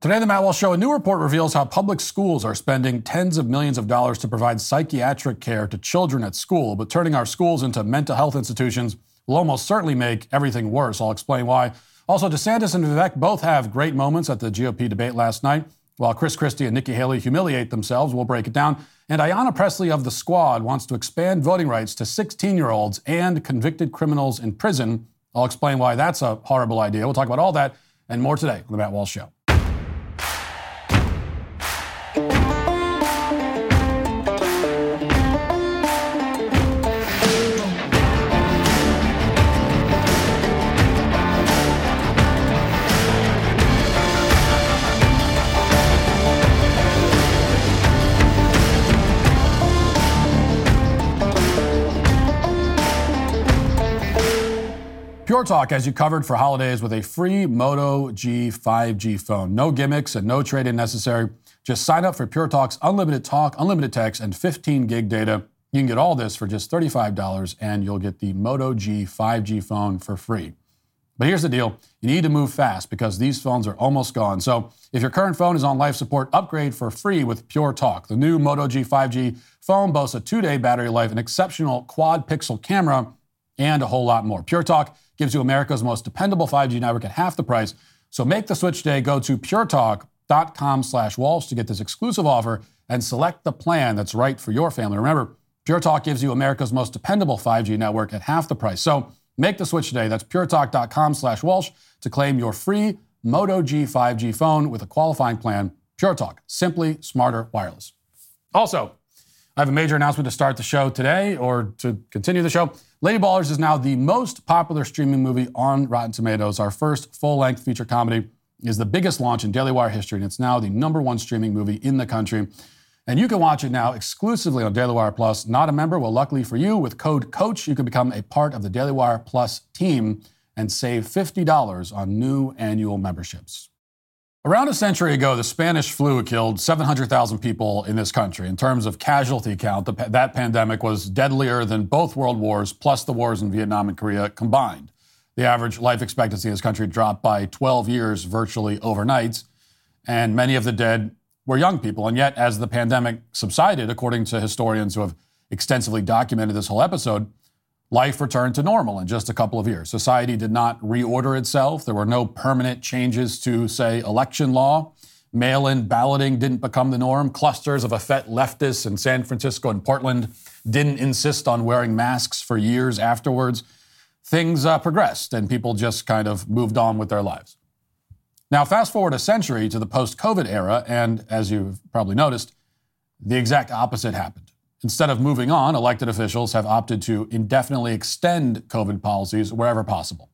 Today, the Matt Walsh Show, a new report reveals how public schools are spending tens of millions of dollars to provide psychiatric care to children at school, but turning our schools into mental health institutions will almost certainly make everything worse. I'll explain why. Also, DeSantis and Vivek both have great moments at the GOP debate last night, while Chris Christie and Nikki Haley humiliate themselves. We'll break it down. And Ayanna Pressley of the Squad wants to expand voting rights to 16 year olds and convicted criminals in prison. I'll explain why that's a horrible idea. We'll talk about all that and more today on The Matt Walsh Show. Pure Talk has you covered for holidays with a free Moto G 5G phone. No gimmicks and no trade in necessary. Just sign up for Pure Talk's unlimited talk, unlimited text, and 15 gig data. You can get all this for just $35 and you'll get the Moto G 5G phone for free. But here's the deal you need to move fast because these phones are almost gone. So if your current phone is on life support, upgrade for free with Pure Talk. The new Moto G 5G phone boasts a two day battery life, an exceptional quad pixel camera, and a whole lot more. Pure Talk gives you America's most dependable 5G network at half the price. So make the switch today. Go to puretalk.com slash Walsh to get this exclusive offer and select the plan that's right for your family. Remember, Pure Talk gives you America's most dependable 5G network at half the price. So make the switch today. That's puretalk.com slash Walsh to claim your free Moto G 5G phone with a qualifying plan. Pure Talk, simply smarter wireless. Also, I have a major announcement to start the show today or to continue the show. Lady Ballers is now the most popular streaming movie on Rotten Tomatoes. Our first full length feature comedy is the biggest launch in Daily Wire history, and it's now the number one streaming movie in the country. And you can watch it now exclusively on Daily Wire Plus. Not a member? Well, luckily for you, with code COACH, you can become a part of the Daily Wire Plus team and save $50 on new annual memberships. Around a century ago, the Spanish flu killed 700,000 people in this country. In terms of casualty count, the, that pandemic was deadlier than both world wars, plus the wars in Vietnam and Korea combined. The average life expectancy in this country dropped by 12 years virtually overnight, and many of the dead were young people. And yet, as the pandemic subsided, according to historians who have extensively documented this whole episode, life returned to normal in just a couple of years. Society did not reorder itself. There were no permanent changes to, say, election law. Mail in balloting didn't become the norm. Clusters of effete leftists in San Francisco and Portland didn't insist on wearing masks for years afterwards. Things uh, progressed and people just kind of moved on with their lives. Now, fast forward a century to the post COVID era, and as you've probably noticed, the exact opposite happened. Instead of moving on, elected officials have opted to indefinitely extend COVID policies wherever possible.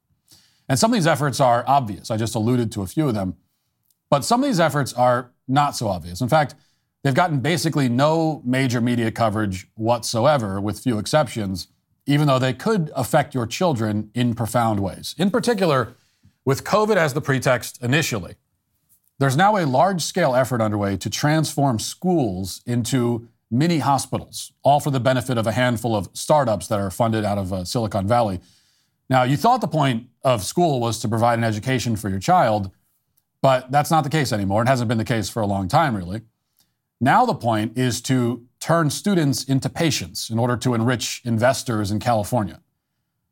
And some of these efforts are obvious. I just alluded to a few of them. But some of these efforts are not so obvious. In fact, they've gotten basically no major media coverage whatsoever, with few exceptions, even though they could affect your children in profound ways. In particular, with COVID as the pretext initially, there's now a large scale effort underway to transform schools into mini hospitals, all for the benefit of a handful of startups that are funded out of uh, Silicon Valley. Now, you thought the point of school was to provide an education for your child, but that's not the case anymore. It hasn't been the case for a long time, really. Now, the point is to turn students into patients in order to enrich investors in California.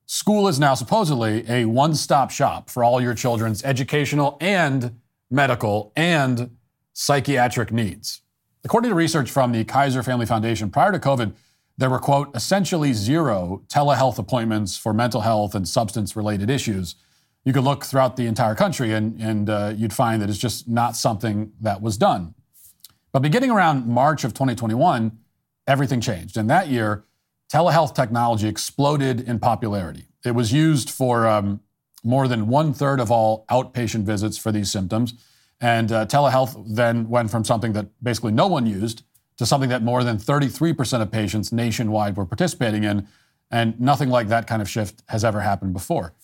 School is now supposedly a one stop shop for all your children's educational and medical and psychiatric needs. According to research from the Kaiser Family Foundation, prior to COVID, there were, quote, essentially zero telehealth appointments for mental health and substance related issues. You could look throughout the entire country and, and uh, you'd find that it's just not something that was done. But beginning around March of 2021, everything changed. And that year, telehealth technology exploded in popularity. It was used for um, more than one third of all outpatient visits for these symptoms. And uh, telehealth then went from something that basically no one used to something that more than 33% of patients nationwide were participating in. And nothing like that kind of shift has ever happened before.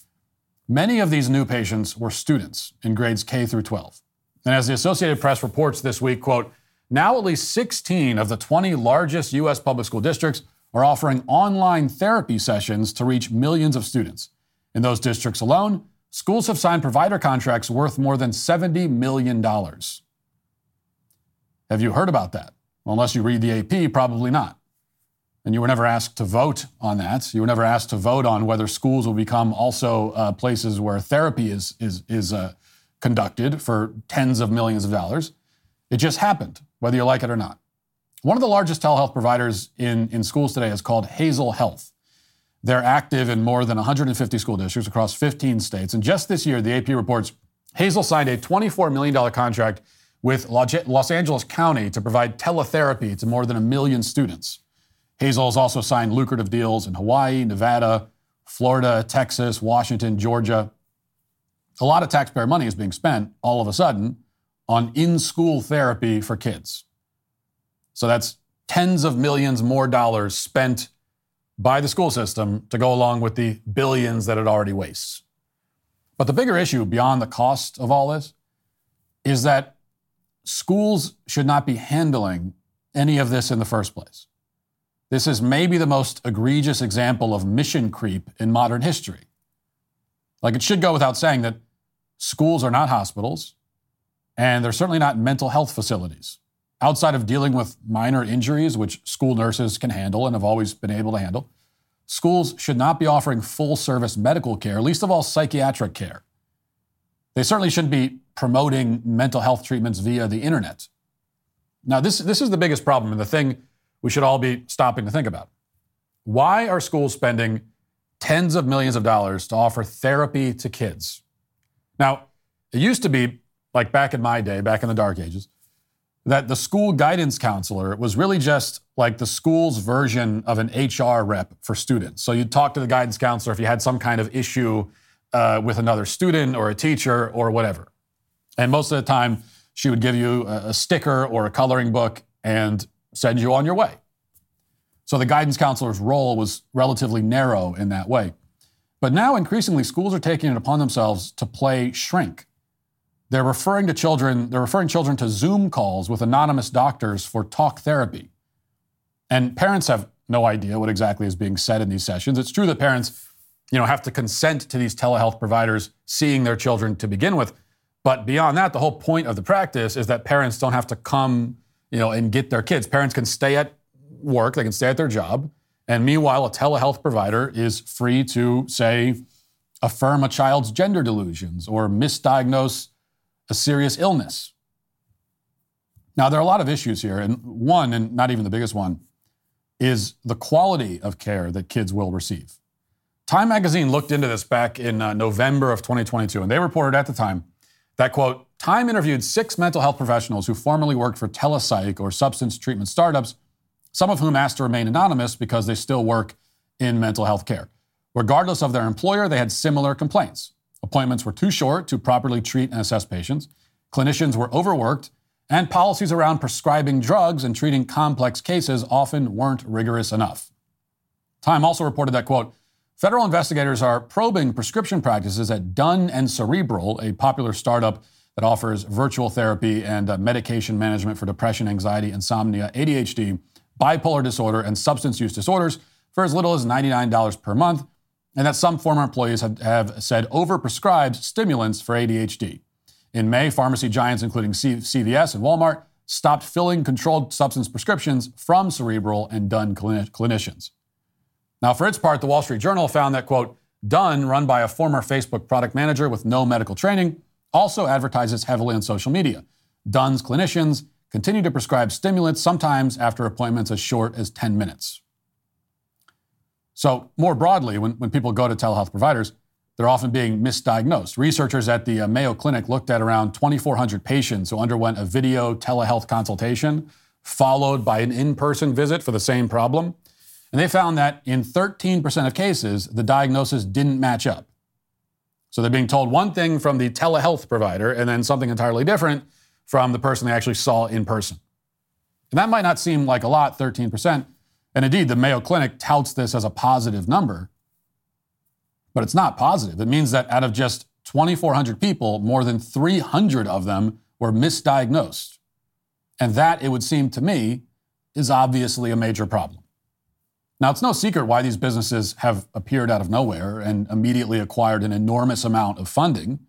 Many of these new patients were students in grades K through 12. And as the Associated Press reports this week, quote, now at least 16 of the 20 largest U.S. public school districts are offering online therapy sessions to reach millions of students. In those districts alone, schools have signed provider contracts worth more than $70 million. Have you heard about that? Well, unless you read the AP, probably not. And you were never asked to vote on that. You were never asked to vote on whether schools will become also uh, places where therapy is, is, is uh, conducted for tens of millions of dollars. It just happened, whether you like it or not. One of the largest telehealth providers in, in schools today is called Hazel Health. They're active in more than 150 school districts across 15 states. And just this year, the AP reports Hazel signed a $24 million contract with Los Angeles County to provide teletherapy to more than a million students. Hazel has also signed lucrative deals in Hawaii, Nevada, Florida, Texas, Washington, Georgia. A lot of taxpayer money is being spent all of a sudden on in school therapy for kids. So that's tens of millions more dollars spent by the school system to go along with the billions that it already wastes. But the bigger issue beyond the cost of all this is that schools should not be handling any of this in the first place. This is maybe the most egregious example of mission creep in modern history. Like it should go without saying that schools are not hospitals, and they're certainly not mental health facilities outside of dealing with minor injuries, which school nurses can handle and have always been able to handle, schools should not be offering full service medical care, least of all psychiatric care. They certainly shouldn't be promoting mental health treatments via the internet. Now, this, this is the biggest problem and the thing we should all be stopping to think about. Why are schools spending tens of millions of dollars to offer therapy to kids? Now, it used to be, like back in my day, back in the dark ages, that the school guidance counselor was really just like the school's version of an HR rep for students. So you'd talk to the guidance counselor if you had some kind of issue uh, with another student or a teacher or whatever. And most of the time, she would give you a, a sticker or a coloring book and send you on your way. So the guidance counselor's role was relatively narrow in that way. But now, increasingly, schools are taking it upon themselves to play shrink they're referring to children, they're referring children to Zoom calls with anonymous doctors for talk therapy. And parents have no idea what exactly is being said in these sessions. It's true that parents, you know, have to consent to these telehealth providers seeing their children to begin with. But beyond that, the whole point of the practice is that parents don't have to come, you know, and get their kids. Parents can stay at work, they can stay at their job. And meanwhile, a telehealth provider is free to say, affirm a child's gender delusions or misdiagnose a serious illness. Now, there are a lot of issues here, and one, and not even the biggest one, is the quality of care that kids will receive. Time magazine looked into this back in uh, November of 2022, and they reported at the time that, quote, Time interviewed six mental health professionals who formerly worked for telepsych or substance treatment startups, some of whom asked to remain anonymous because they still work in mental health care. Regardless of their employer, they had similar complaints. Appointments were too short to properly treat and assess patients. Clinicians were overworked, and policies around prescribing drugs and treating complex cases often weren't rigorous enough. Time also reported that, quote, federal investigators are probing prescription practices at Done and Cerebral, a popular startup that offers virtual therapy and uh, medication management for depression, anxiety, insomnia, ADHD, bipolar disorder, and substance use disorders for as little as $99 per month and that some former employees have, have said overprescribed stimulants for ADHD. In May, pharmacy giants including C- CVS and Walmart stopped filling controlled substance prescriptions from cerebral and clini- clinicians. Now, for its part, the Wall Street Journal found that, quote, Done, run by a former Facebook product manager with no medical training, also advertises heavily on social media. Done's clinicians continue to prescribe stimulants, sometimes after appointments as short as 10 minutes. So, more broadly, when, when people go to telehealth providers, they're often being misdiagnosed. Researchers at the uh, Mayo Clinic looked at around 2,400 patients who underwent a video telehealth consultation followed by an in person visit for the same problem. And they found that in 13% of cases, the diagnosis didn't match up. So they're being told one thing from the telehealth provider and then something entirely different from the person they actually saw in person. And that might not seem like a lot, 13%, and indeed, the Mayo Clinic touts this as a positive number, but it's not positive. It means that out of just 2,400 people, more than 300 of them were misdiagnosed. And that, it would seem to me, is obviously a major problem. Now, it's no secret why these businesses have appeared out of nowhere and immediately acquired an enormous amount of funding.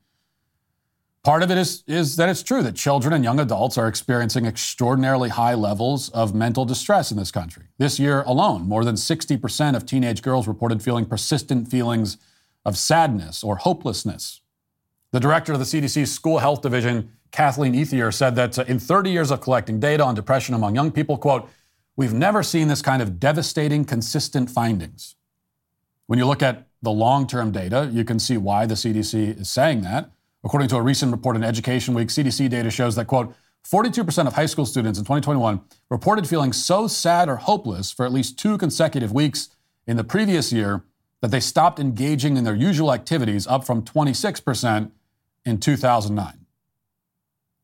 Part of it is, is that it's true that children and young adults are experiencing extraordinarily high levels of mental distress in this country. This year alone, more than 60% of teenage girls reported feeling persistent feelings of sadness or hopelessness. The director of the CDC's School Health Division, Kathleen Ethier, said that uh, in 30 years of collecting data on depression among young people, quote, we've never seen this kind of devastating, consistent findings. When you look at the long term data, you can see why the CDC is saying that. According to a recent report in Education Week, CDC data shows that, quote, 42% of high school students in 2021 reported feeling so sad or hopeless for at least two consecutive weeks in the previous year that they stopped engaging in their usual activities, up from 26% in 2009.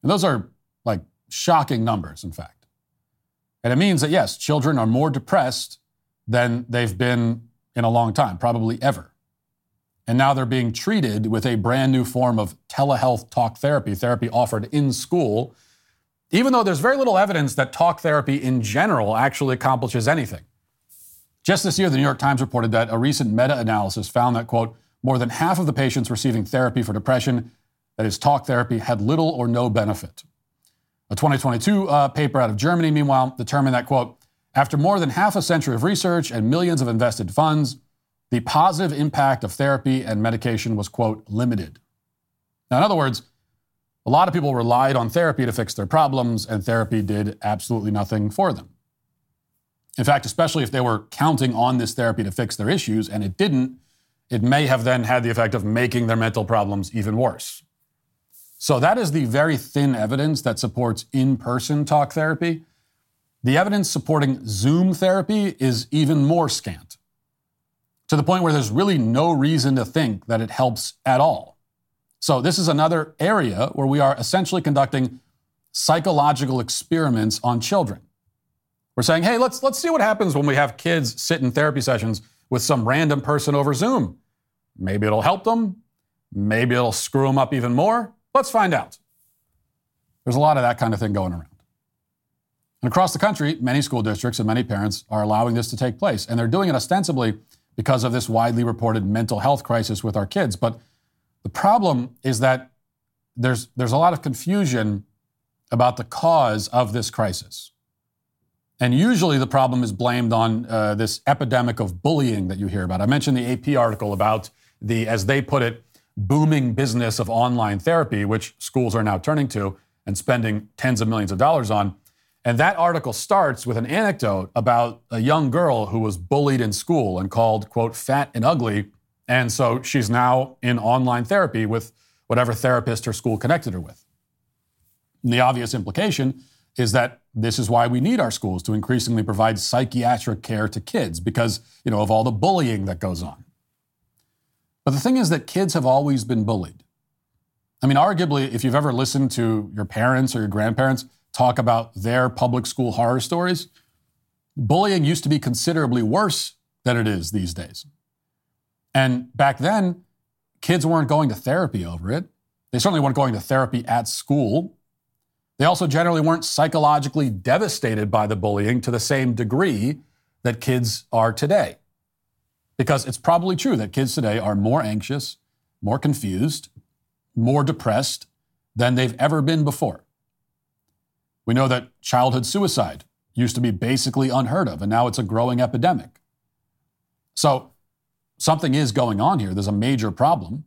And those are like shocking numbers, in fact. And it means that, yes, children are more depressed than they've been in a long time, probably ever. And now they're being treated with a brand new form of telehealth talk therapy, therapy offered in school, even though there's very little evidence that talk therapy in general actually accomplishes anything. Just this year, the New York Times reported that a recent meta analysis found that, quote, more than half of the patients receiving therapy for depression, that is, talk therapy, had little or no benefit. A 2022 uh, paper out of Germany, meanwhile, determined that, quote, after more than half a century of research and millions of invested funds, the positive impact of therapy and medication was, quote, limited. Now, in other words, a lot of people relied on therapy to fix their problems, and therapy did absolutely nothing for them. In fact, especially if they were counting on this therapy to fix their issues and it didn't, it may have then had the effect of making their mental problems even worse. So, that is the very thin evidence that supports in person talk therapy. The evidence supporting Zoom therapy is even more scant to the point where there's really no reason to think that it helps at all. So, this is another area where we are essentially conducting psychological experiments on children. We're saying, hey, let's, let's see what happens when we have kids sit in therapy sessions with some random person over Zoom. Maybe it'll help them. Maybe it'll screw them up even more. Let's find out. There's a lot of that kind of thing going around. And across the country, many school districts and many parents are allowing this to take place. And they're doing it ostensibly because of this widely reported mental health crisis with our kids. But the problem is that there's, there's a lot of confusion about the cause of this crisis. And usually the problem is blamed on uh, this epidemic of bullying that you hear about. I mentioned the AP article about the, as they put it, booming business of online therapy, which schools are now turning to and spending tens of millions of dollars on. And that article starts with an anecdote about a young girl who was bullied in school and called, quote, fat and ugly. And so she's now in online therapy with whatever therapist her school connected her with. And the obvious implication is that this is why we need our schools to increasingly provide psychiatric care to kids because, you know, of all the bullying that goes on. But the thing is that kids have always been bullied. I mean, arguably, if you've ever listened to your parents or your grandparents, talk about their public school horror stories, bullying used to be considerably worse than it is these days. And back then, kids weren't going to therapy over it. They certainly weren't going to therapy at school. They also generally weren't psychologically devastated by the bullying to the same degree that kids are today. Because it's probably true that kids today are more anxious, more confused, more depressed than they've ever been before. We know that childhood suicide used to be basically unheard of, and now it's a growing epidemic. So something is going on here. There's a major problem.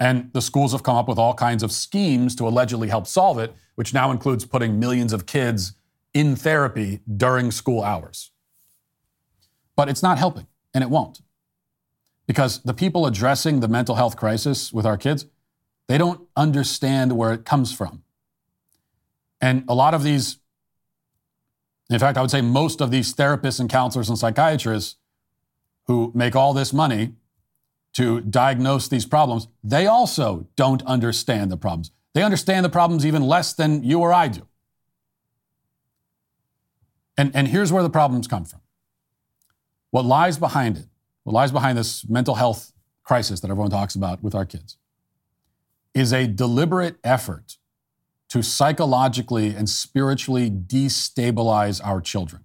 And the schools have come up with all kinds of schemes to allegedly help solve it, which now includes putting millions of kids in therapy during school hours. But it's not helping, and it won't. Because the people addressing the mental health crisis with our kids, they don't understand where it comes from. And a lot of these, in fact, I would say most of these therapists and counselors and psychiatrists who make all this money to diagnose these problems, they also don't understand the problems. They understand the problems even less than you or I do. And, and here's where the problems come from. What lies behind it, what lies behind this mental health crisis that everyone talks about with our kids, is a deliberate effort to psychologically and spiritually destabilize our children.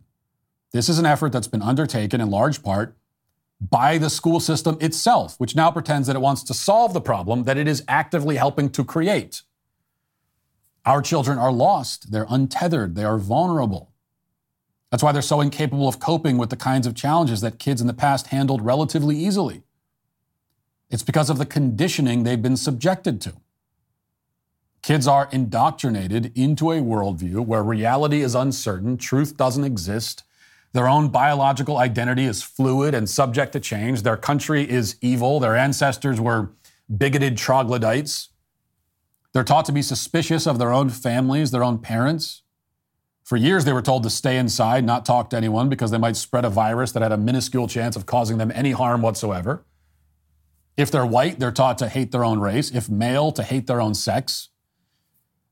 This is an effort that's been undertaken in large part by the school system itself, which now pretends that it wants to solve the problem that it is actively helping to create. Our children are lost, they're untethered, they are vulnerable. That's why they're so incapable of coping with the kinds of challenges that kids in the past handled relatively easily. It's because of the conditioning they've been subjected to. Kids are indoctrinated into a worldview where reality is uncertain, truth doesn't exist, their own biological identity is fluid and subject to change, their country is evil, their ancestors were bigoted troglodytes. They're taught to be suspicious of their own families, their own parents. For years, they were told to stay inside, not talk to anyone, because they might spread a virus that had a minuscule chance of causing them any harm whatsoever. If they're white, they're taught to hate their own race. If male, to hate their own sex.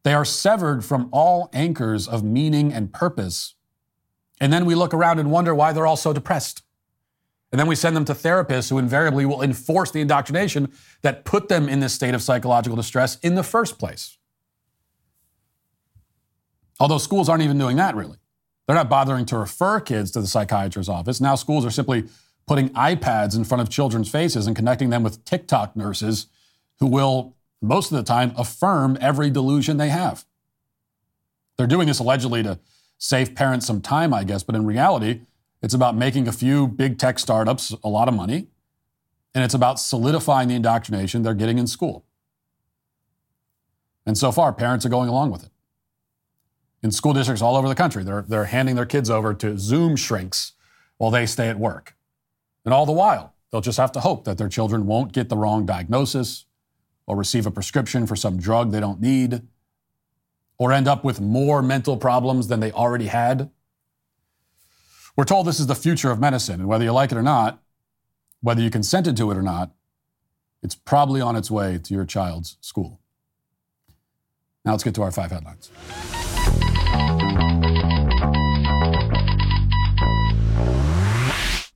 They are severed from all anchors of meaning and purpose. And then we look around and wonder why they're all so depressed. And then we send them to therapists who invariably will enforce the indoctrination that put them in this state of psychological distress in the first place. Although schools aren't even doing that really. They're not bothering to refer kids to the psychiatrist's office. Now schools are simply putting iPads in front of children's faces and connecting them with TikTok nurses who will, most of the time, affirm every delusion they have. They're doing this allegedly to save parents some time, I guess, but in reality, it's about making a few big tech startups a lot of money, and it's about solidifying the indoctrination they're getting in school. And so far, parents are going along with it in school districts all over the country. They're, they're handing their kids over to Zoom shrinks while they stay at work. And all the while, they'll just have to hope that their children won't get the wrong diagnosis or receive a prescription for some drug they don't need or end up with more mental problems than they already had. We're told this is the future of medicine, and whether you like it or not, whether you consented to it or not, it's probably on its way to your child's school. Now let's get to our five headlines.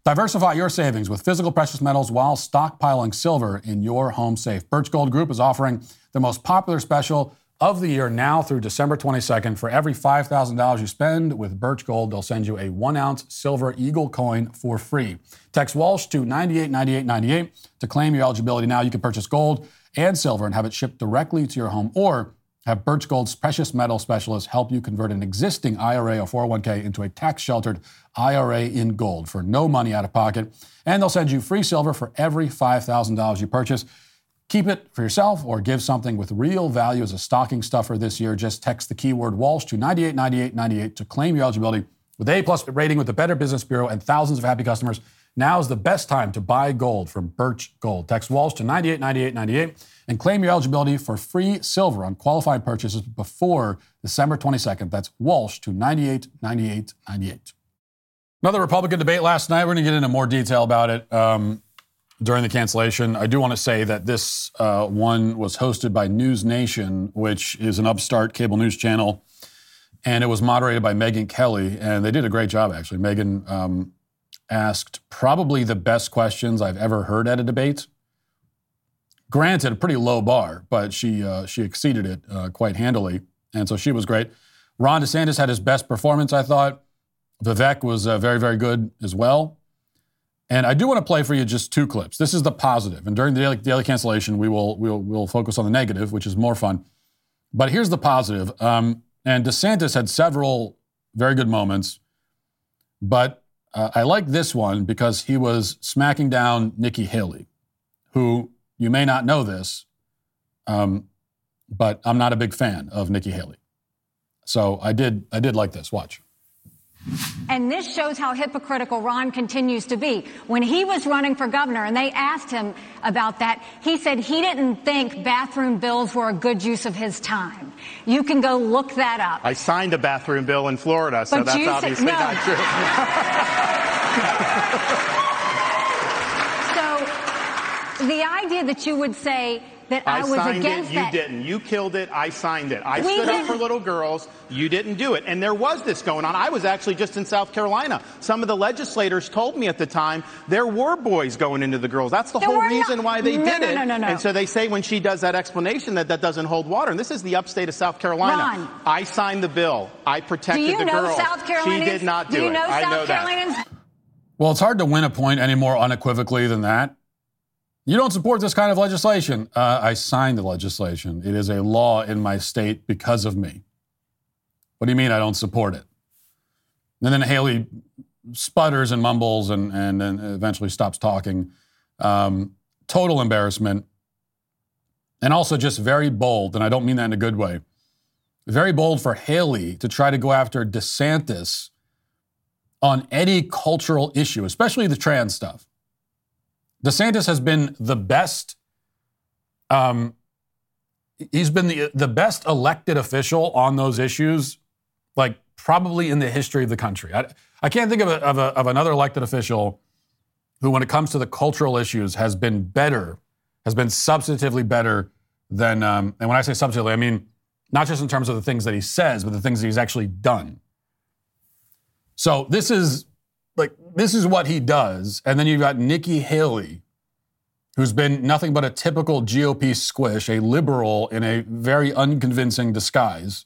Diversify your savings with physical precious metals while stockpiling silver in your home safe. Birch Gold Group is offering the most popular special of the year now through December 22nd. For every $5,000 you spend with Birch Gold, they'll send you a one ounce silver eagle coin for free. Text Walsh to 989898 to claim your eligibility now. You can purchase gold and silver and have it shipped directly to your home or have Birch Gold's precious metal specialists help you convert an existing IRA or 401k into a tax sheltered IRA in gold for no money out of pocket. And they'll send you free silver for every $5,000 you purchase. Keep it for yourself or give something with real value as a stocking stuffer this year. Just text the keyword Walsh to 989898 to claim your eligibility. With A plus rating with the Better Business Bureau and thousands of happy customers, now is the best time to buy gold from Birch Gold. Text Walsh to 989898 and claim your eligibility for free silver on qualified purchases before December 22nd. That's Walsh to 989898. Another Republican debate last night. We're going to get into more detail about it um, during the cancellation. I do want to say that this uh, one was hosted by News Nation, which is an upstart cable news channel, and it was moderated by Megyn Kelly, and they did a great job, actually. Megyn um, asked probably the best questions I've ever heard at a debate. Granted, a pretty low bar, but she uh, she exceeded it uh, quite handily, and so she was great. Ron DeSantis had his best performance, I thought. Vivek was uh, very very good as well. And I do want to play for you just two clips. This is the positive, and during the daily, daily cancellation, we will we'll, we'll focus on the negative, which is more fun. But here's the positive. Um, and DeSantis had several very good moments, but uh, I like this one because he was smacking down Nikki Haley, who you may not know this, um, but I'm not a big fan of Nikki Haley. So I did, I did like this. Watch. And this shows how hypocritical Ron continues to be. When he was running for governor and they asked him about that, he said he didn't think bathroom bills were a good use of his time. You can go look that up. I signed a bathroom bill in Florida, so But that's obviously said, no. not true. So the idea that you would say that I, I was signed against it. You didn't. You killed it. I signed it. I We stood up didn't- for little girls. You didn't do it. And there was this going on. I was actually just in South Carolina. Some of the legislators told me at the time there were boys going into the girls. That's the There whole reason not- why they No, did no, it. no, no, no. And so they say when she does that explanation that that doesn't hold water. And this is the upstate of South Carolina. Ron. I signed the bill. I protected Do protected you the know girls. South Carolinians? She did not do, do you it. know I South know that. Well, it's hard to win a point any more unequivocally than that. You don't support this kind of legislation. Uh, I signed the legislation. It is a law in my state because of me. What do you mean I don't support it? And then Haley sputters and mumbles and, and then eventually stops talking. Um, total embarrassment. And also just very bold, and I don't mean that in a good way. Very bold for Haley to try to go after DeSantis on any cultural issue, especially the trans stuff. DeSantis has been the best. Um, he's been the the best elected official on those issues, like probably in the history of the country. I, I can't think of, a, of, a, of another elected official who, when it comes to the cultural issues, has been better, has been substantively better than. Um, and when I say substantively, I mean not just in terms of the things that he says, but the things that he's actually done. So this is this is what he does, and then you've got Nikki Haley, who's been nothing but a typical GOP squish, a liberal in a very unconvincing disguise,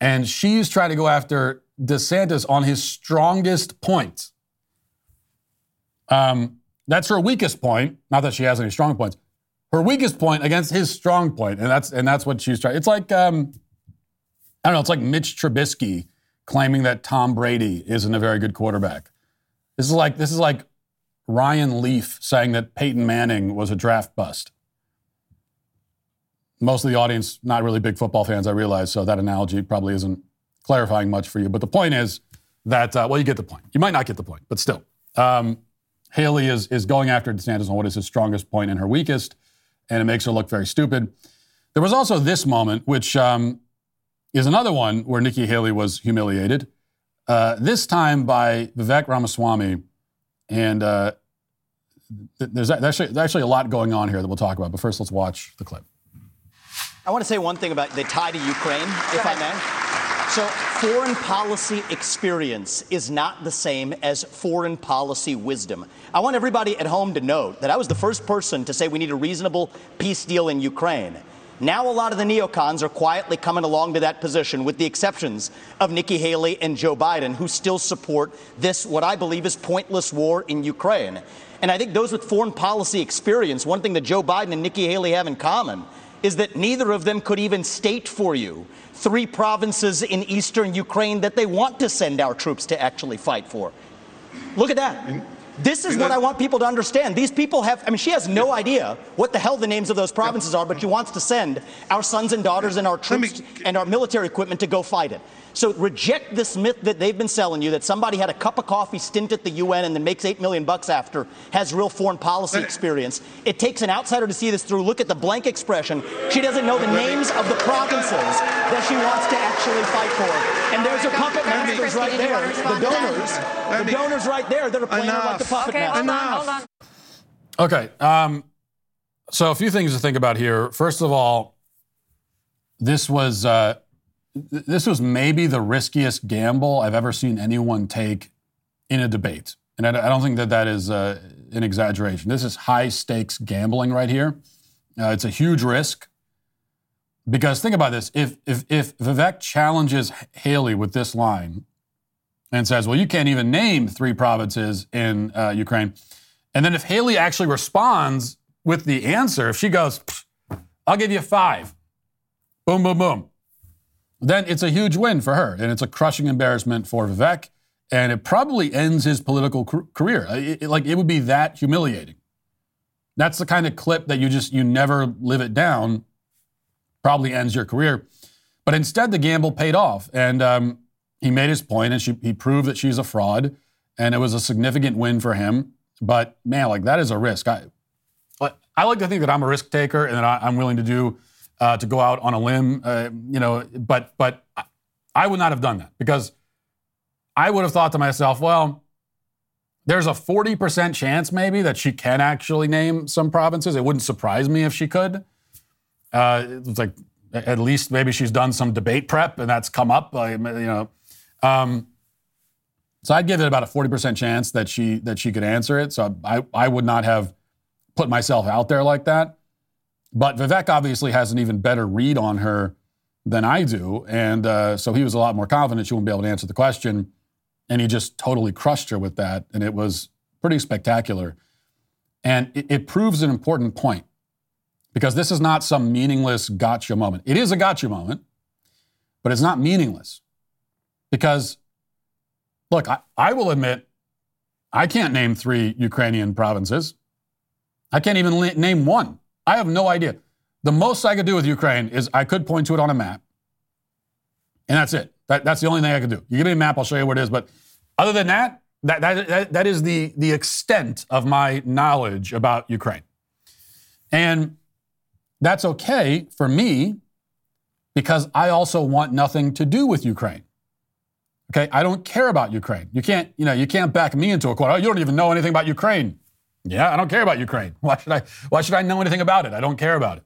and she's trying to go after DeSantis on his strongest point. Um, that's her weakest point. Not that she has any strong points. Her weakest point against his strong point, and that's and that's what she's trying. It's like um, I don't know. It's like Mitch Trubisky claiming that Tom Brady isn't a very good quarterback. This is like this is like Ryan Leaf saying that Peyton Manning was a draft bust. Most of the audience not really big football fans, I realize, so that analogy probably isn't clarifying much for you. But the point is that uh, well, you get the point. You might not get the point, but still, um, Haley is is going after DeSantis on what is his strongest point and her weakest, and it makes her look very stupid. There was also this moment, which um, is another one where Nikki Haley was humiliated. Uh, this time by Vivek Ramaswamy, and uh, th- there's actually, there's actually a lot going on here that we'll talk about. But first, let's watch the clip. I want to say one thing about the tie to Ukraine, if I may. So, foreign policy experience is not the same as foreign policy wisdom. I want everybody at home to note that I was the first person to say we need a reasonable peace deal in Ukraine. Now, a lot of the neocons are quietly coming along to that position, with the exceptions of Nikki Haley and Joe Biden, who still support this, what I believe is pointless war in Ukraine. And I think those with foreign policy experience, one thing that Joe Biden and Nikki Haley have in common is that neither of them could even state for you three provinces in eastern Ukraine that they want to send our troops to actually fight for. Look at that. This is what I want people to understand. These people have, I mean, she has no idea what the hell the names of those provinces are, but she wants to send our sons and daughters and our troops and our military equipment to go fight it. So reject this myth that they've been selling you that somebody had a cup of coffee stint at the UN and then makes eight million bucks after has real foreign policy experience. It takes an outsider to see this through. Look at the blank expression. She doesn't know the names of the provinces that she wants to actually fight for. And there's her puppet masters right there, the donors, the donors right there that are playing her like the puppet Okay, hold on, hold on. Okay. Um, so a few things to think about here. First of all, this was uh, th- this was maybe the riskiest gamble I've ever seen anyone take in a debate, and I, I don't think that that is uh, an exaggeration. This is high stakes gambling right here. Uh, it's a huge risk. Because think about this: if if if Vivek challenges Haley with this line and says, "Well, you can't even name three provinces in uh, Ukraine," and then if Haley actually responds with the answer, if she goes, "I'll give you five, boom, boom, boom," then it's a huge win for her, and it's a crushing embarrassment for Vivek, and it probably ends his political career. It- it- like it would be that humiliating. That's the kind of clip that you just you never live it down. Probably ends your career, but instead the gamble paid off, and um, he made his point, and she, he proved that she's a fraud, and it was a significant win for him. But man, like that is a risk. I I like to think that I'm a risk taker and that I, I'm willing to do uh, to go out on a limb, uh, you know. But but I- would not have done that because I would have thought to myself, well, there's a 40% chance maybe that she can actually name some provinces. It wouldn't surprise me if she could. Uh, it's like at least maybe she's done some debate prep and that's come up. Uh, you know, um, so I'd give it about a forty percent chance that she that she could answer it. So I I would not have put myself out there like that. But Vivek obviously has an even better read on her than I do, and uh, so he was a lot more confident she wouldn't be able to answer the question, and he just totally crushed her with that, and it was pretty spectacular. And it, it proves an important point because this is not some meaningless gotcha moment. It is a gotcha moment, but it's not meaningless. Because, look, I, I will admit, I can't name three Ukrainian provinces. I can't even name one. I have no idea. The most I could do with Ukraine is I could point to it on a map, and that's it. That, that's the only thing I could do. You give me a map, I'll show you where it is. But other than that, that, that, that, that is the, the extent of my knowledge about Ukraine. And that's okay for me because I also want nothing to do with Ukraine. Okay, I don't care about Ukraine. You can't, you know, you can't back me into a corner. Oh, you don't even know anything about Ukraine. Yeah, I don't care about Ukraine. Why should I? Why should I know anything about it? I don't care about it.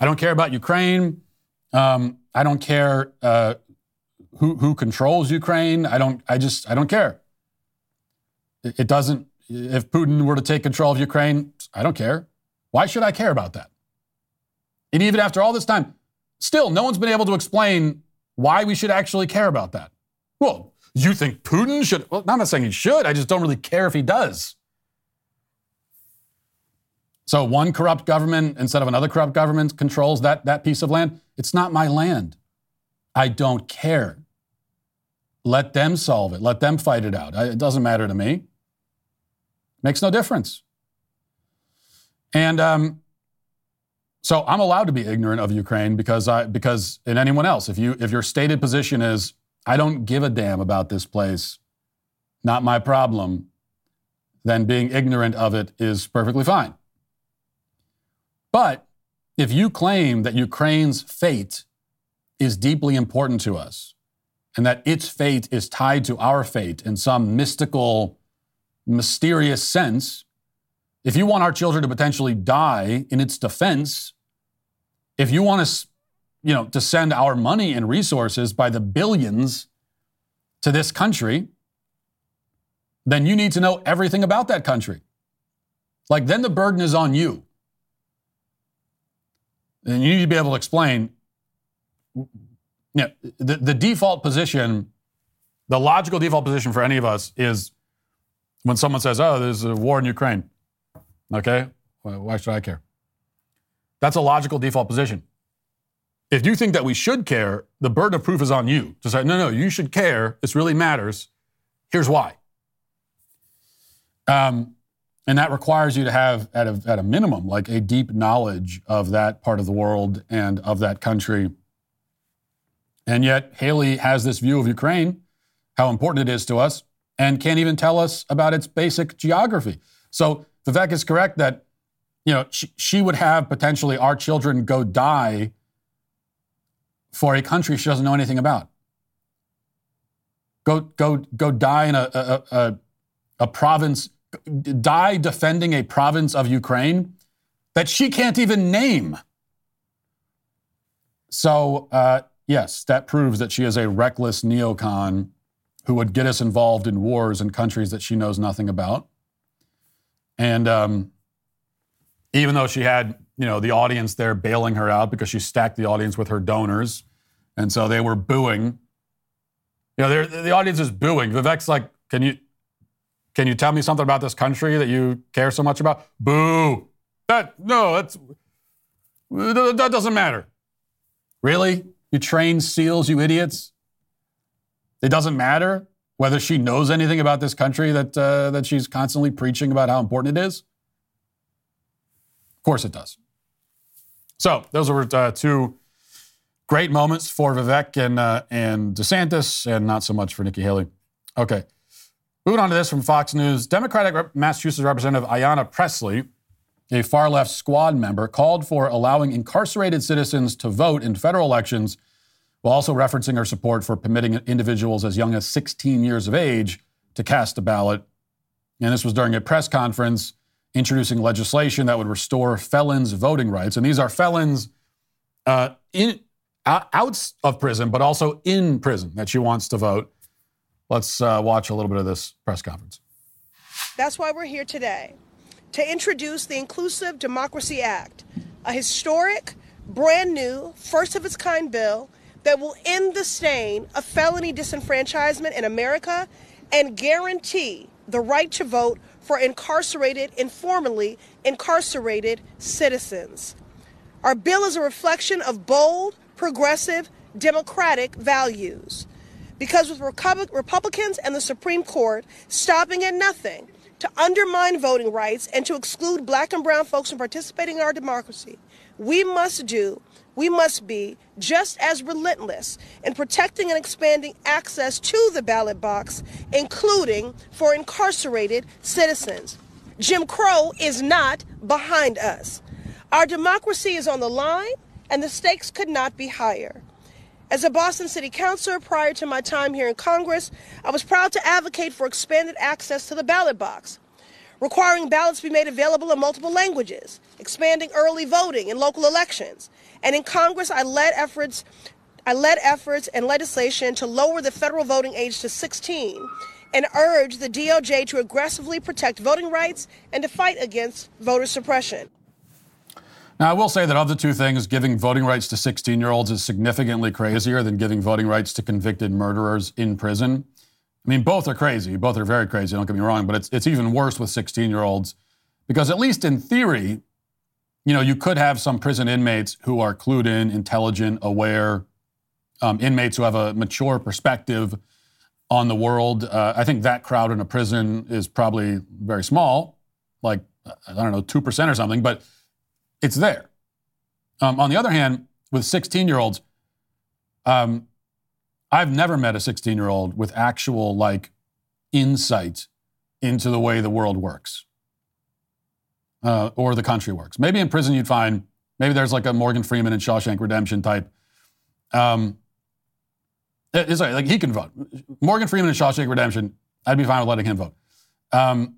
I don't care about Ukraine. Um, I don't care uh, who who controls Ukraine. I don't. I just. I don't care. It, it doesn't. If Putin were to take control of Ukraine, I don't care. Why should I care about that? And even after all this time, still, no one's been able to explain why we should actually care about that. Well, you think Putin should? Well, I'm not saying he should. I just don't really care if he does. So one corrupt government instead of another corrupt government controls that, that piece of land. It's not my land. I don't care. Let them solve it. Let them fight it out. It doesn't matter to me. Makes no difference. And um, so I'm allowed to be ignorant of Ukraine because I because in anyone else, if you if your stated position is I don't give a damn about this place, not my problem, then being ignorant of it is perfectly fine. But if you claim that Ukraine's fate is deeply important to us and that its fate is tied to our fate in some mystical, mysterious sense, if you want our children to potentially die in its defense, if you want us, you know, to send our money and resources by the billions to this country, then you need to know everything about that country. Like then the burden is on you. And you need to be able to explain you know, the, the default position, the logical default position for any of us is when someone says, oh, there's a war in Ukraine. Okay? Well, why should I care? That's a logical default position. If you think that we should care, the burden of proof is on you to say, no, no, you should care. This really matters. Here's why. Um, and that requires you to have, at a, at a minimum, like a deep knowledge of that part of the world and of that country. And yet, Haley has this view of Ukraine, how important it is to us, and can't even tell us about its basic geography. So Vivek is correct that you know, she, she would have potentially our children go die for a country she doesn't know anything about. Go, go, go die in a, a, a, a province, die defending a province of Ukraine that she can't even name. So, uh, yes, that proves that she is a reckless neocon who would get us involved in wars in countries that she knows nothing about. And um, even though she had, you know, the audience there bailing her out because she stacked the audience with her donors. And so they were booing. You know, the audience is booing. Vivek's like, can you, can you tell me something about this country that you care so much about? Boo. That, no, that's, that doesn't matter. Really? You train SEALs, you idiots? It doesn't matter whether she knows anything about this country that, uh, that she's constantly preaching about how important it is? Of course it does. So those were uh, two great moments for Vivek and uh, and DeSantis, and not so much for Nikki Haley. Okay, moving on to this from Fox News. Democratic Massachusetts Representative Ayanna Pressley, a far left squad member, called for allowing incarcerated citizens to vote in federal elections, while also referencing her support for permitting individuals as young as 16 years of age to cast a ballot. And this was during a press conference introducing legislation that would restore felons' voting rights. And these are felons uh, in out of prison, but also in prison that she wants to vote. Let's uh, watch a little bit of this press conference. That's why we're here today to introduce the Inclusive Democracy Act, a historic, brand new, first of its kind bill that will end the stain of felony disenfranchisement in America and guarantee the right to vote for incarcerated and formerly incarcerated citizens. Our bill is a reflection of bold, progressive, democratic values. Because with Republicans and the Supreme Court stopping at nothing to undermine voting rights and to exclude black and brown folks from participating in our democracy, we must do, we must be just as relentless in protecting and expanding access to the ballot box, including for incarcerated citizens. Jim Crow is not behind us. Our democracy is on the line, and the stakes could not be higher. As a Boston City Councilor prior to my time here in Congress, I was proud to advocate for expanded access to the ballot box, requiring ballots be made available in multiple languages, expanding early voting in local elections. And in Congress, I led efforts I led efforts and legislation to lower the federal voting age to 16 and urged the DOJ to aggressively protect voting rights and to fight against voter suppression. Now, I will say that of the two things, giving voting rights to 16 year olds is significantly crazier than giving voting rights to convicted murderers in prison. I mean, both are crazy. Both are very crazy, don't get me wrong, but it's, it's even worse with 16 year olds because, at least in theory, you know, you could have some prison inmates who are clued in, intelligent, aware, um, inmates who have a mature perspective on the world. Uh, I think that crowd in a prison is probably very small, like, I don't know, 2% or something, but it's there. Um, on the other hand, with 16 year olds, um, I've never met a 16 year old with actual like insight into the way the world works uh, or the country works. Maybe in prison you'd find maybe there's like a Morgan Freeman and Shawshank Redemption type. Um, it's like, like he can vote. Morgan Freeman and Shawshank Redemption, I'd be fine with letting him vote. Um,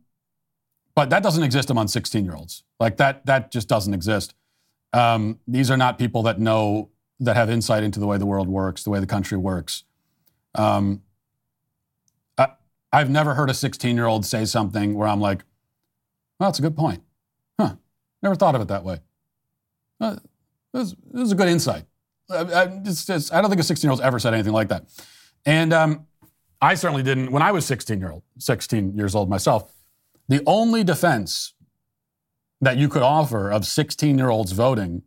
but that doesn't exist among 16 year olds. Like that, that just doesn't exist. Um, these are not people that know, that have insight into the way the world works, the way the country works. Um, I, I've never heard a 16 year old say something where I'm like, well, that's a good point. Huh. Never thought of it that way. Uh, this, is a good insight. I, I, it's, I don't think a 16 year old's ever said anything like that. And um, I certainly didn't when I was 16 year old, 16 years old myself. The only defense that you could offer of 16 year olds voting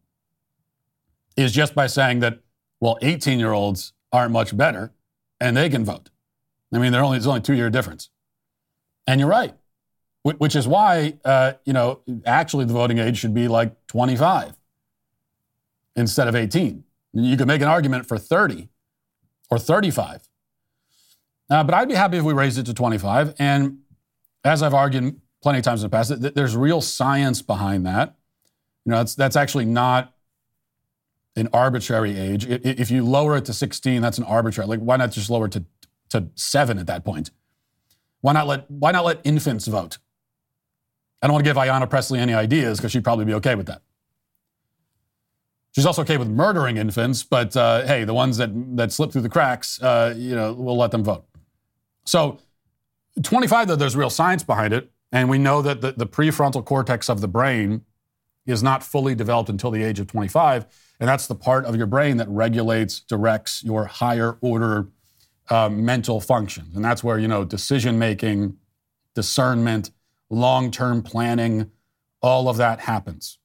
is just by saying that, well, 18 year olds aren't much better and they can vote. I mean, only, there's only two year difference. And you're right, which is why, uh, you know, actually the voting age should be like 25 instead of 18. You could make an argument for 30 or 35. Uh, but I'd be happy if we raised it to 25. And as I've argued plenty of times in the past, there's real science behind that. You know, that's, that's actually not an arbitrary age. If you lower it to 16, that's an arbitrary. Like, why not just lower it to, to seven at that point? Why not let Why not let infants vote? I don't want to give Ayanna Pressley any ideas because she'd probably be okay with that. She's also okay with murdering infants, but uh, hey, the ones that that slip through the cracks, uh, you know, we'll let them vote. So 25, though, there's real science behind it. And we know that the, the prefrontal cortex of the brain is not fully developed until the age of 25. And that's the part of your brain that regulates, directs your higher order uh, mental functions. And that's where, you know, decision making, discernment, long term planning, all of that happens.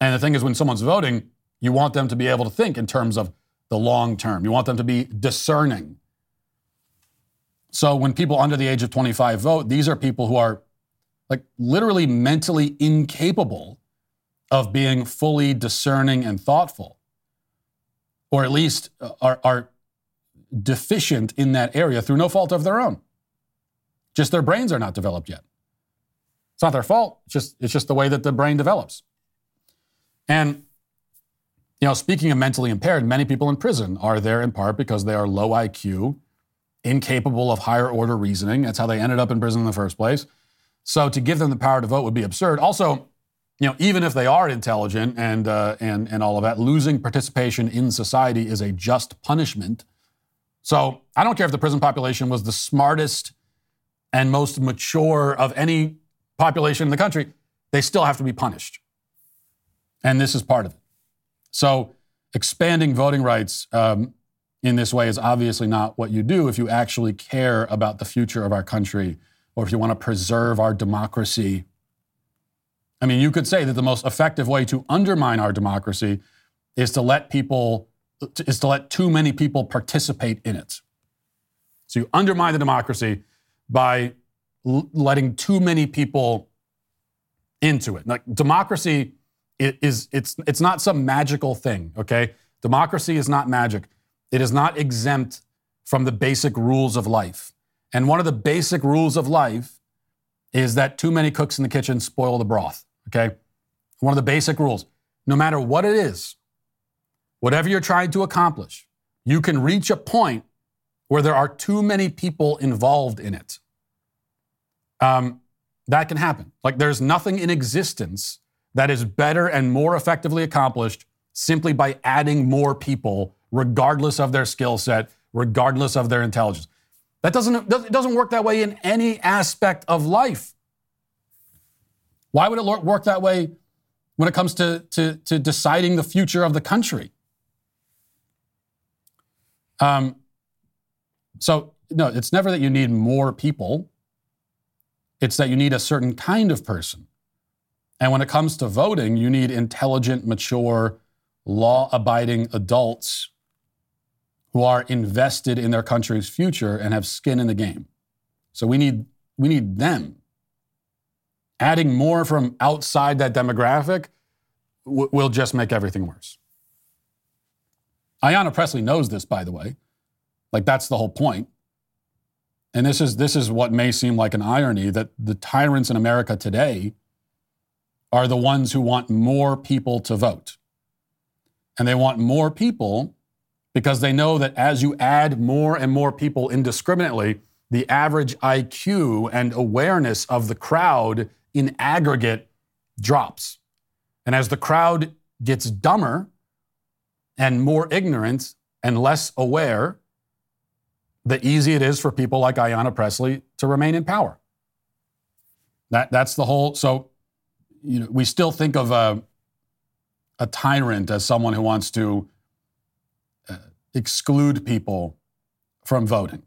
And the thing is, when someone's voting, you want them to be able to think in terms of the long term. You want them to be discerning. So when people under the age of 25 vote, these are people who are like literally mentally incapable of being fully discerning and thoughtful, or at least uh, are, are deficient in that area through no fault of their own. Just their brains are not developed yet. It's not their fault. It's just, it's just the way that the brain develops. And, you know, speaking of mentally impaired, many people in prison are there in part because they are low IQ incapable of higher order reasoning. That's how they ended up in prison in the first place. So to give them the power to vote would be absurd. Also, you know, even if they are intelligent and uh, and and all of that, losing participation in society is a just punishment. So I don't care if the prison population was the smartest and most mature of any population in the country, they still have to be punished. And this is part of it. So expanding voting rights um, in this way is obviously not what you do if you actually care about the future of our country or if you want to preserve our democracy. I mean, you could say that the most effective way to undermine our democracy is to let people is to let too many people participate in it. So you undermine the democracy by letting too many people into it. Like democracy is it's it's not some magical thing, okay? Democracy is not magic. It is not exempt from the basic rules of life. And one of the basic rules of life is that too many cooks in the kitchen spoil the broth, okay? One of the basic rules. No matter what it is, whatever you're trying to accomplish, you can reach a point where there are too many people involved in it. Um, that can happen. Like there's nothing in existence that is better and more effectively accomplished simply by adding more people, regardless of their skill set, regardless of their intelligence. That doesn't, it doesn't work that way in any aspect of life. Why would it work that way when it comes to, to, to deciding the future of the country? Um, so, no, it's never that you need more people. It's that you need a certain kind of person. And when it comes to voting, you need intelligent, mature, law abiding adults who are invested in their country's future and have skin in the game. So we need, we need them. Adding more from outside that demographic w- will just make everything worse. Ayanna Pressley knows this, by the way. Like, that's the whole point. And this is, this is what may seem like an irony that the tyrants in America today are the ones who want more people to vote. And they want more people because they know that as you add more and more people indiscriminately, the average IQ and awareness of the crowd in aggregate drops. And as the crowd gets dumber and more ignorant and less aware, the easy it is for people like Ayanna Pressley to remain in power. That, that's the whole. So, you know, we still think of a, a tyrant as someone who wants to exclude people from voting,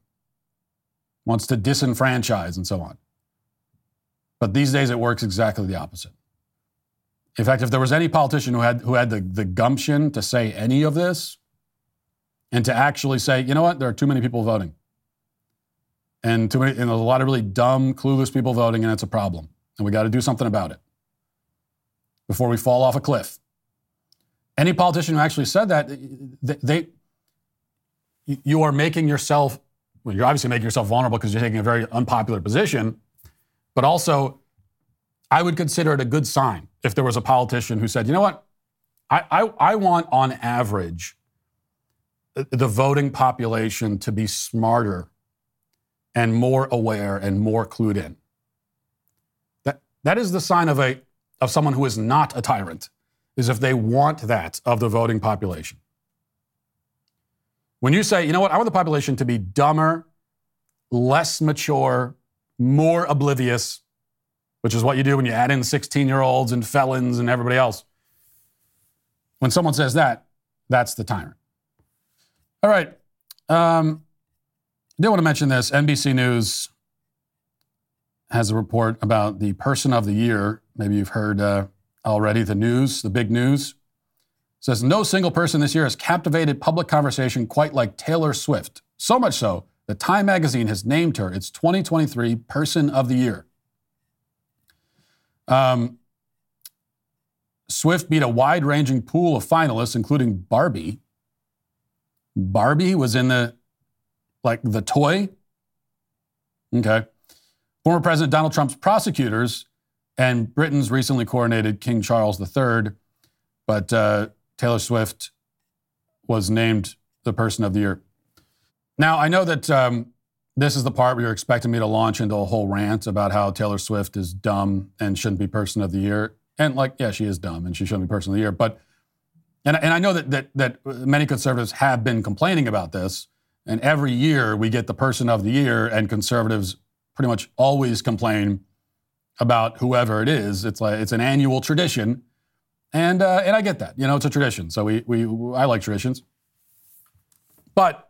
wants to disenfranchise, and so on. But these days, it works exactly the opposite. In fact, if there was any politician who had, who had the, the gumption to say any of this, and to actually say, you know what, there are too many people voting. And, too many, and there's a lot of really dumb, clueless people voting, and it's a problem. And we got to do something about it before we fall off a cliff. Any politician who actually said that, they, they you are making yourself, well, you're obviously making yourself vulnerable because you're taking a very unpopular position, but also, I would consider it a good sign if there was a politician who said, you know what, I, I, I want on average the voting population to be smarter and more aware and more clued in. That, that is the sign of, a, of someone who is not a tyrant, is if they want that of the voting population. When you say, you know what, I want the population to be dumber, less mature, more oblivious, which is what you do when you add in 16 year olds and felons and everybody else. When someone says that, that's the tyrant. All right. Um, I did want to mention this. NBC News has a report about the person of the year. Maybe you've heard uh, already the news, the big news. Says no single person this year has captivated public conversation quite like Taylor Swift. So much so that Time Magazine has named her its 2023 Person of the Year. Um, Swift beat a wide ranging pool of finalists, including Barbie, Barbie was in the, like the toy. Okay. Former President Donald Trump's prosecutors and Britain's recently coronated King Charles III, but uh, Taylor Swift was named the person of the year. Now, I know that um, this is the part where you're expecting me to launch into a whole rant about how Taylor Swift is dumb and shouldn't be Person of the Year. And like, yeah, she is dumb and she shouldn't be Person of the Year. But and, and I know that, that that many conservatives have been complaining about this. And every year we get the Person of the Year, and conservatives pretty much always complain about whoever it is. It's like it's an annual tradition, and uh, and I get that. You know, it's a tradition. So we we I like traditions, but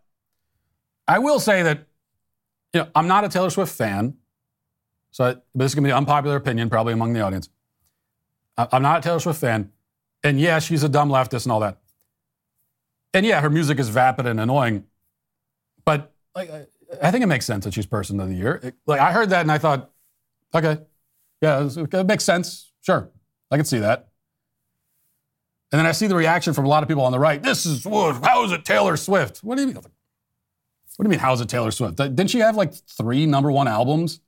I will say that you know I'm not a Taylor Swift fan. So this is gonna be an unpopular opinion probably among the audience. I'm not a Taylor Swift fan, and yeah, she's a dumb leftist and all that. And yeah, her music is vapid and annoying, but like I think it makes sense that she's Person of the Year. It, like I heard that and I thought, okay, yeah, it makes sense. Sure, I can see that. And then I see the reaction from a lot of people on the right. This is how is it Taylor Swift? What do you mean? What do you mean? How is it Taylor Swift? Didn't she have like three number one albums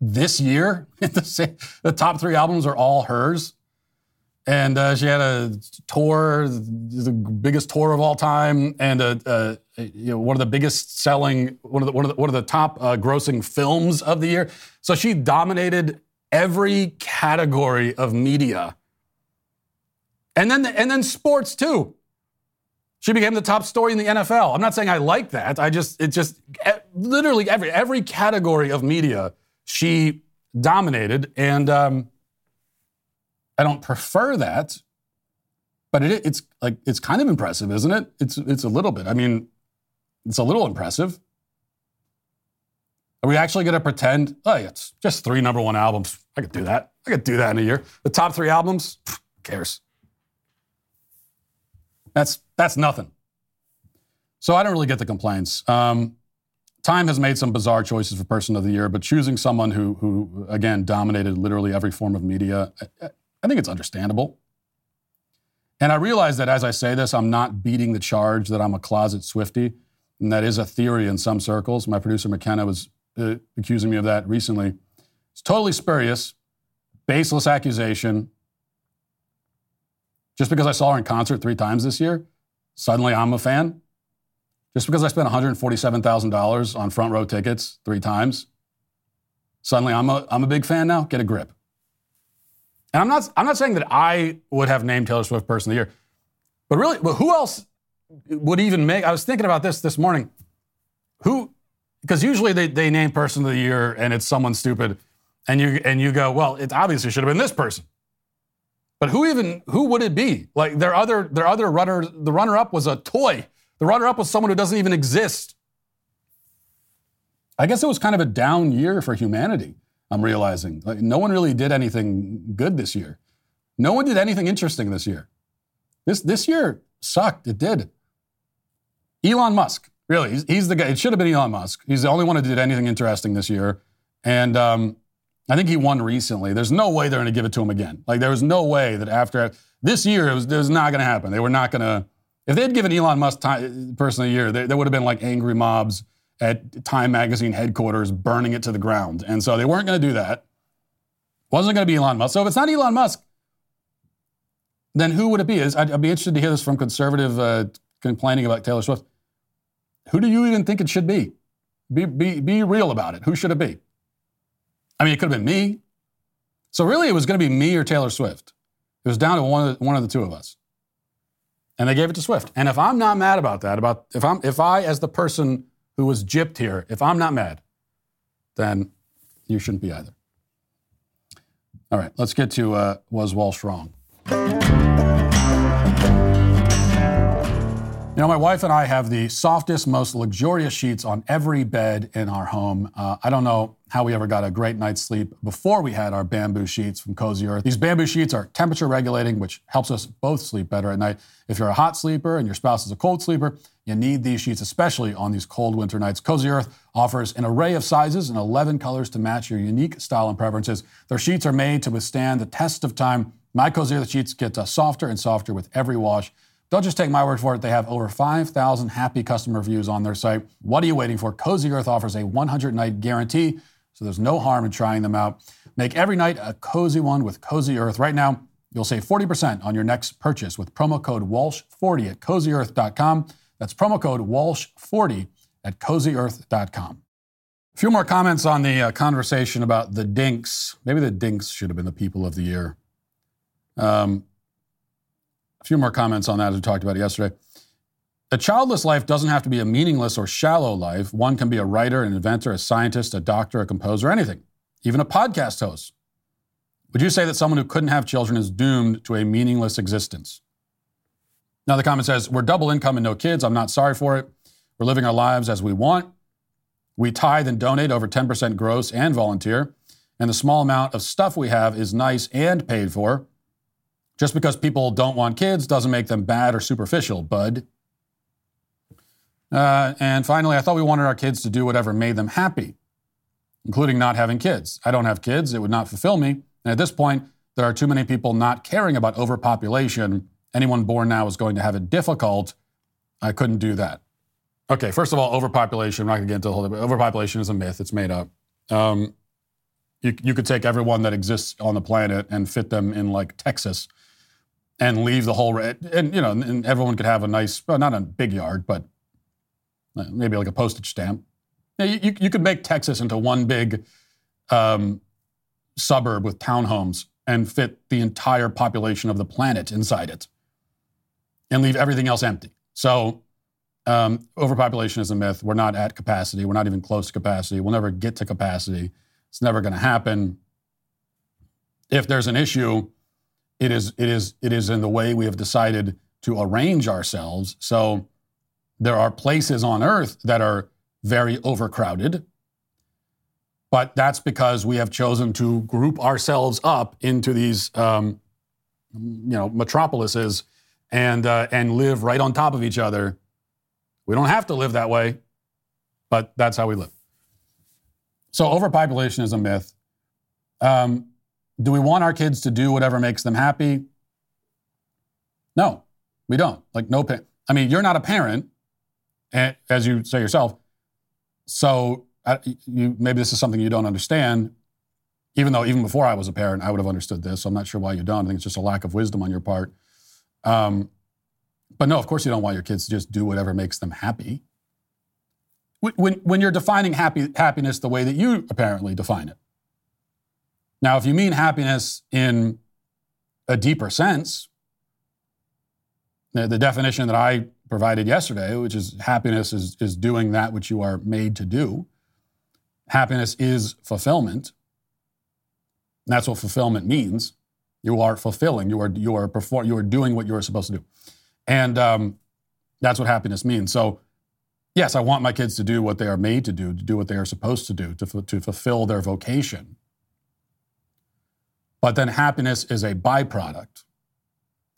this year? the top three albums are all hers. And uh, she had a tour, the biggest tour of all time, and a, a, you know, one of the biggest selling, one of the one of the, one of the top uh, grossing films of the year. So she dominated every category of media. And then, and then sports too. She became the top story in the NFL. I'm not saying I like that. I just, it just, literally every, every category of media, she dominated. And um, I don't prefer that, but it, it's like, it's kind of impressive, isn't it? It's, it's a little bit. I mean, it's a little impressive. Are we actually going to pretend, oh, yeah, it's just three number one albums? I could do that. I could do that in a year. The top three albums, cares? That's, that's nothing. So I don't really get the complaints. Um, Time has made some bizarre choices for Person of the Year, but choosing someone who, who again, dominated literally every form of media, I, I think it's understandable. And I realize that as I say this, I'm not beating the charge that I'm a closet Swifty. And that is a theory in some circles. My producer McKenna was uh, accusing me of that recently. It's totally spurious, baseless accusation. Just because I saw her in concert three times this year, suddenly I'm a fan. Just because I spent $147,000 on front row tickets three times, suddenly I'm a, I'm a big fan now. Get a grip. And I'm not, I'm not saying that I would have named Taylor Swift Person of the Year, but really, but who else would even make? I was thinking about this this morning. Who because usually they, they name person of the year and it's someone stupid and you and you go well it obviously should have been this person but who even who would it be? Like their other their other runner the runner up was a toy. The runner up was someone who doesn't even exist. I guess it was kind of a down year for humanity i'm realizing. Like no one really did anything good this year. No one did anything interesting this year. This this year sucked. It did. Elon musk Really, he's, he's, the guy. It should have been Elon Musk. He's the only one who did anything interesting this year. And um, I think he won recently. There's no way they're going to give it to him again. Like, there was no way that after this year, it was, it was not going to happen. They were not going to. If they had given Elon Musk time, person a year, there, there would have been like angry mobs at Time Magazine headquarters burning it to the ground. And so they weren't going to do that. Wasn't going to be Elon Musk. So if it's not Elon Musk, then who would it be? I'd, I'd be interested to hear this from conservative uh, complaining about Taylor Swift. Who do you even think it should be? Be, be, be real about it. Who should it be? I mean, it could have been me. So really, it was going to be me or Taylor Swift. It was down to one of, the, one of the two of us. And they gave it to Swift. And if I'm not mad about that, about if I'm if I as the person who was gypped here, if I'm not mad, then you shouldn't be either. All right, let's get to uh, was Walsh wrong? You know, my wife and I have the softest, most luxurious sheets on every bed in our home. Uh, I don't know how we ever got a great night's sleep before we had our bamboo sheets from Cozy Earth. These bamboo sheets are temperature regulating, which helps us both sleep better at night. If you're a hot sleeper and your spouse is a cold sleeper, you need these sheets, especially on these cold winter nights. Cozy Earth offers an array of sizes and 11 colors to match your unique style and preferences. Their sheets are made to withstand the test of time. My Cozy Earth sheets get uh, softer and softer with every wash. Don't just take my word for it. They have over 5,000 happy customer reviews on their site. What are you waiting for? Cozy Earth offers a 100 night guarantee, so there's no harm in trying them out. Make every night a cozy one with Cozy Earth. Right now, you'll save 40% on your next purchase with promo code WALSH40 at cozyearth.com. That's promo code WALSH40 at cozyearth.com. A few more comments on the uh, conversation about the Dinks. Maybe the Dinks should have been the people of the year. Um, a few more comments on that as we talked about it yesterday. A childless life doesn't have to be a meaningless or shallow life. One can be a writer, an inventor, a scientist, a doctor, a composer, anything, even a podcast host. Would you say that someone who couldn't have children is doomed to a meaningless existence? Now, the comment says, We're double income and no kids. I'm not sorry for it. We're living our lives as we want. We tithe and donate over 10% gross and volunteer. And the small amount of stuff we have is nice and paid for. Just because people don't want kids doesn't make them bad or superficial, bud. Uh, and finally, I thought we wanted our kids to do whatever made them happy, including not having kids. I don't have kids, it would not fulfill me. And at this point, there are too many people not caring about overpopulation. Anyone born now is going to have it difficult. I couldn't do that. Okay, first of all, overpopulation. I'm not going to get into the whole. Overpopulation is a myth. It's made up. Um, you, you could take everyone that exists on the planet and fit them in like Texas, and leave the whole. And you know, and everyone could have a nice, well, not a big yard, but uh, maybe like a postage stamp. You, you, you could make Texas into one big um, suburb with townhomes and fit the entire population of the planet inside it, and leave everything else empty. So um, overpopulation is a myth. We're not at capacity. We're not even close to capacity. We'll never get to capacity. It's never going to happen. If there's an issue, it is it is it is in the way we have decided to arrange ourselves. So there are places on Earth that are very overcrowded, but that's because we have chosen to group ourselves up into these um, you know metropolises and uh, and live right on top of each other we don't have to live that way, but that's how we live. So overpopulation is a myth. Um, do we want our kids to do whatever makes them happy? No, we don't. Like no pa- I mean, you're not a parent, as you say yourself. So uh, you, maybe this is something you don't understand. Even though even before I was a parent, I would have understood this. So I'm not sure why you don't. I think it's just a lack of wisdom on your part. Um, but no, of course you don't want your kids to just do whatever makes them happy. When, when you're defining happy, happiness the way that you apparently define it. Now, if you mean happiness in a deeper sense, the, definition that I provided yesterday, which is happiness is, is doing that which you are made to do. Happiness is fulfillment. That's what fulfillment means. You are fulfilling. You are you are perform, You are doing what you are supposed to do. And um, that's what happiness means. So, yes, I want my kids to do what they are made to do, to do what they are supposed to do, to, to fulfill their vocation. But then happiness is a byproduct.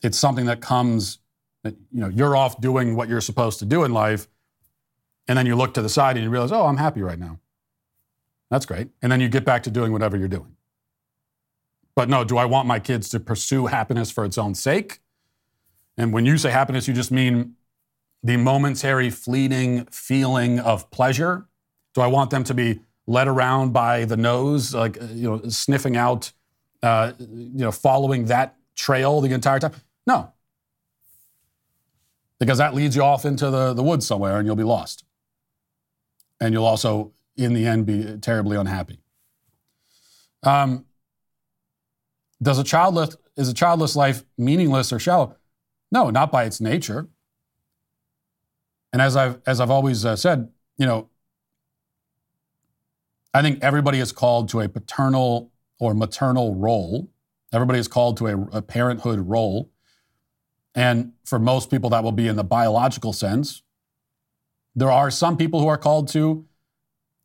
It's something that comes, you know, you're off doing what you're supposed to do in life. And then you look to the side and you realize, oh, I'm happy right now. That's great. And then you get back to doing whatever you're doing. But no, do I want my kids to pursue happiness for its own sake? And when you say happiness, you just mean the momentary, fleeting feeling of pleasure. Do I want them to be led around by the nose, like, you know, sniffing out, uh, you know, following that trail the entire time? No. Because that leads you off into the, the woods somewhere and you'll be lost. And you'll also, in the end, be terribly unhappy. Um, does a childless, is a childless life meaningless or shallow? No, not by its nature. And as I've as I've always uh, said, you know, I think everybody is called to a paternal or maternal role. Everybody is called to a, a parenthood role. And for most people, that will be in the biological sense. There are some people who are called to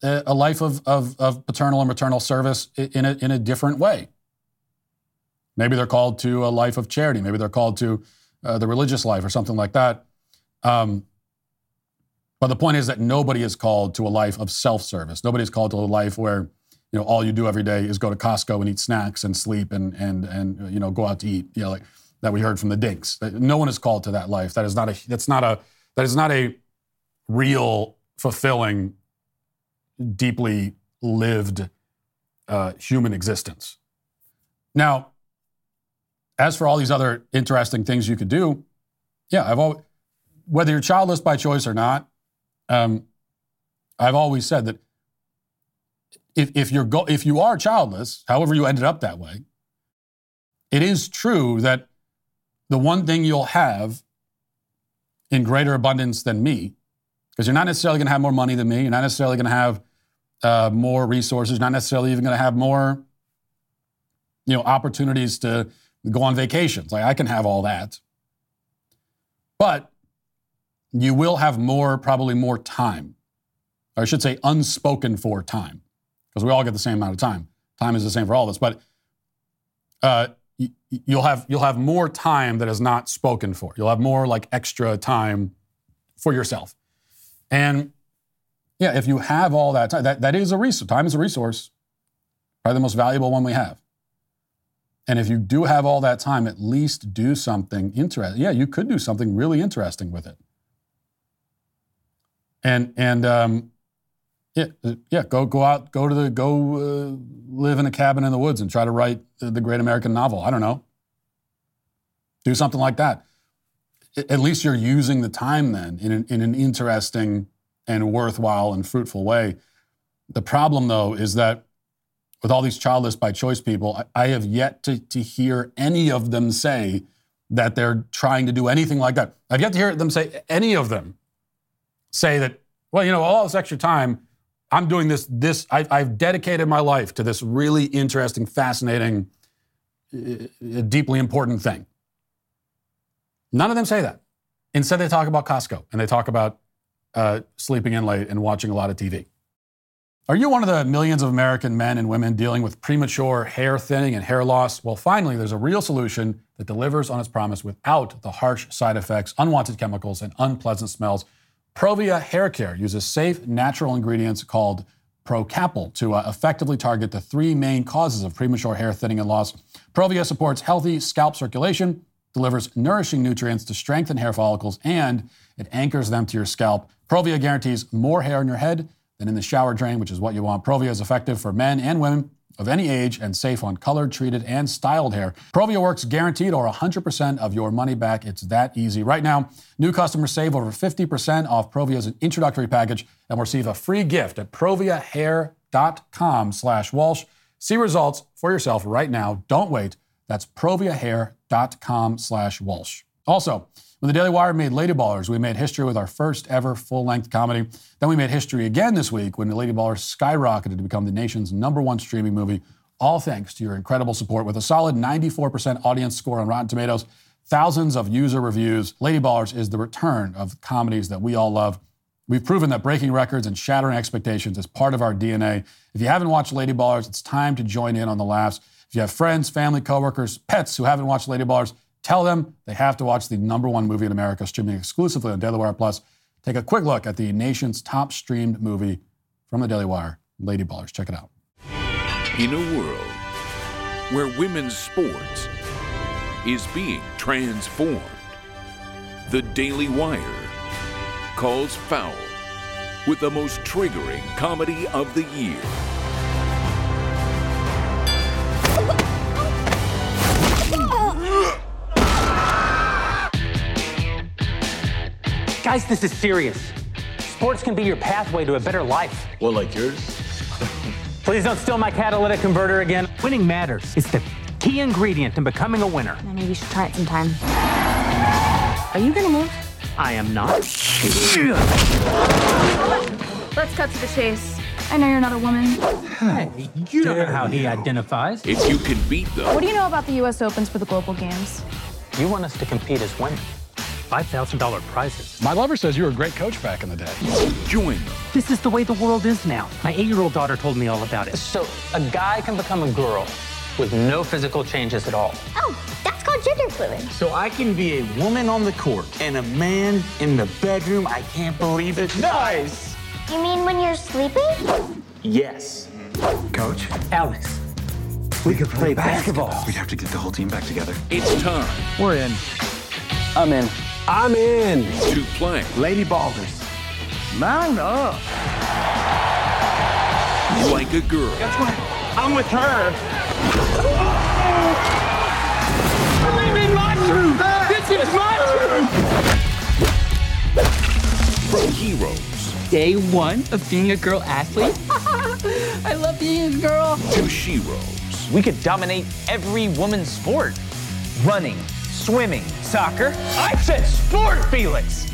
a, life of, of, of, paternal and maternal service in a, in a different way. Maybe they're called to a life of charity. Maybe they're called to uh, the religious life or something like that. Um, but the point is that nobody is called to a life of self-service. Nobody is called to a life where you know all you do every day is go to Costco and eat snacks and sleep and and and you know go out to eat. You know, like that we heard from the Dinks. No one is called to that life. That is not a. That's not a. That is not a real, fulfilling, deeply lived uh, human existence. Now, as for all these other interesting things you could do, yeah, I've always, whether you're childless by choice or not, um, I've always said that if, if you're go, if you are childless, however you ended up that way, it is true that the one thing you'll have in greater abundance than me, because you're not necessarily going to have more money than me, you're not necessarily going to have uh, more resources, not necessarily even going to have more, you know, opportunities to go on vacations. Like I can have all that, but you will have more, probably more time, or I should say, unspoken for time, because we all get the same amount of time. Time is the same for all of us, but uh, you'll have you'll have more time that is not spoken for. You'll have more like extra time for yourself. And yeah, if you have all that time, that, that is a resource. Time is a resource, probably the most valuable one we have. And if you do have all that time, at least do something interesting. Yeah, you could do something really interesting with it. And and um, yeah, yeah, go go out, go to the go uh, live in a cabin in the woods and try to write the great American novel. I don't know. Do something like that. At least you're using the time then in an, in an interesting and worthwhile and fruitful way. The problem, though, is that with all these childless by choice people, I, I have yet to, to hear any of them say that they're trying to do anything like that. I've yet to hear them say, any of them say that, well, you know, all this extra time, I'm doing this, this, I, I've dedicated my life to this really interesting, fascinating, uh, deeply important thing. None of them say that. Instead, they talk about Costco and they talk about uh, sleeping in late and watching a lot of TV. Are you one of the millions of American men and women dealing with premature hair thinning and hair loss? Well, finally, there's a real solution that delivers on its promise without the harsh side effects, unwanted chemicals, and unpleasant smells. Provia Hair Care uses safe, natural ingredients called Procapil to uh, effectively target the three main causes of premature hair thinning and loss. Provia supports healthy scalp circulation, delivers nourishing nutrients to strengthen hair follicles, and it anchors them to your scalp. Provia guarantees more hair in your head than in the shower drain, which is what you want. Provia is effective for men and women of any age and safe on colored, treated, and styled hair. Provia works guaranteed or 100% of your money back. It's that easy. Right now, new customers save over 50% off Provia's introductory package and receive a free gift at proviahair.com slash Walsh. See results for yourself right now. Don't wait. That's proviahair.com slash Walsh. Also, when the Daily Wire made Lady Ballers, we made history with our first ever full length comedy. Then we made history again this week when Lady Ballers skyrocketed to become the nation's number one streaming movie, all thanks to your incredible support with a solid 94% audience score on Rotten Tomatoes, thousands of user reviews. Lady Ballers is the return of comedies that we all love. We've proven that breaking records and shattering expectations is part of our DNA. If you haven't watched Lady Ballers, it's time to join in on the laughs. If you have friends, family, coworkers, pets who haven't watched Lady Ballers, Tell them they have to watch the number one movie in America, streaming exclusively on Daily Wire Plus. Take a quick look at the nation's top streamed movie from the Daily Wire, Lady Ballers. Check it out. In a world where women's sports is being transformed, the Daily Wire calls foul with the most triggering comedy of the year. Guys, this is serious. Sports can be your pathway to a better life. Well, like yours? Please don't steal my catalytic converter again. Winning matters. It's the key ingredient in becoming a winner. Maybe you should try it sometime. Are you gonna move? I am not. Let's cut to the chase. I know you're not a woman. Hey, you don't know how he identifies. If you can beat them. What do you know about the U.S. Opens for the Global Games? You want us to compete as women. $5,000 prizes. My lover says you were a great coach back in the day. Join them. This is the way the world is now. My eight year old daughter told me all about it. So, a guy can become a girl with no physical changes at all. Oh, that's called gender fluid. So I can be a woman on the court and a man in the bedroom. I can't believe it. Nice. You mean when you're sleeping? Yes. Coach, Alex, we could play basketball. we'd have to get the whole team back together. It's time we're in. I'm in. I'm in. to play Lady Ballers. Mount up. like a girl. That's what I'm with her. Believe in my truth. This is my truth. From heroes day one of being a girl athlete. I love being a girl. To sheroes. We could dominate every woman's sport running, swimming, soccer. I said sport, Felix!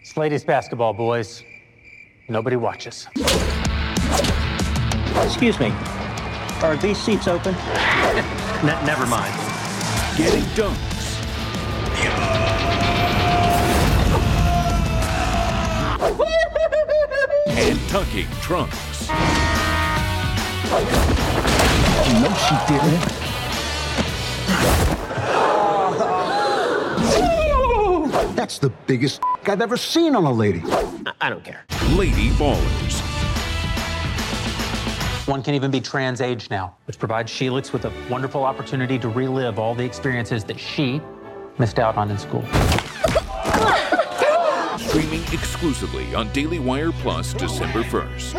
It's ladies basketball, boys. Nobody watches. Excuse me. Are these seats open? Ne- never mind. Getting dunks. and tucking trunks. No, she didn't. That's the biggest I've ever seen on a lady. I don't care. Lady Ballers. One can even be trans age now, which provides Sheelix with a wonderful opportunity to relive all the experiences that she missed out on in school. Streaming exclusively on Daily Wire Plus December 1st.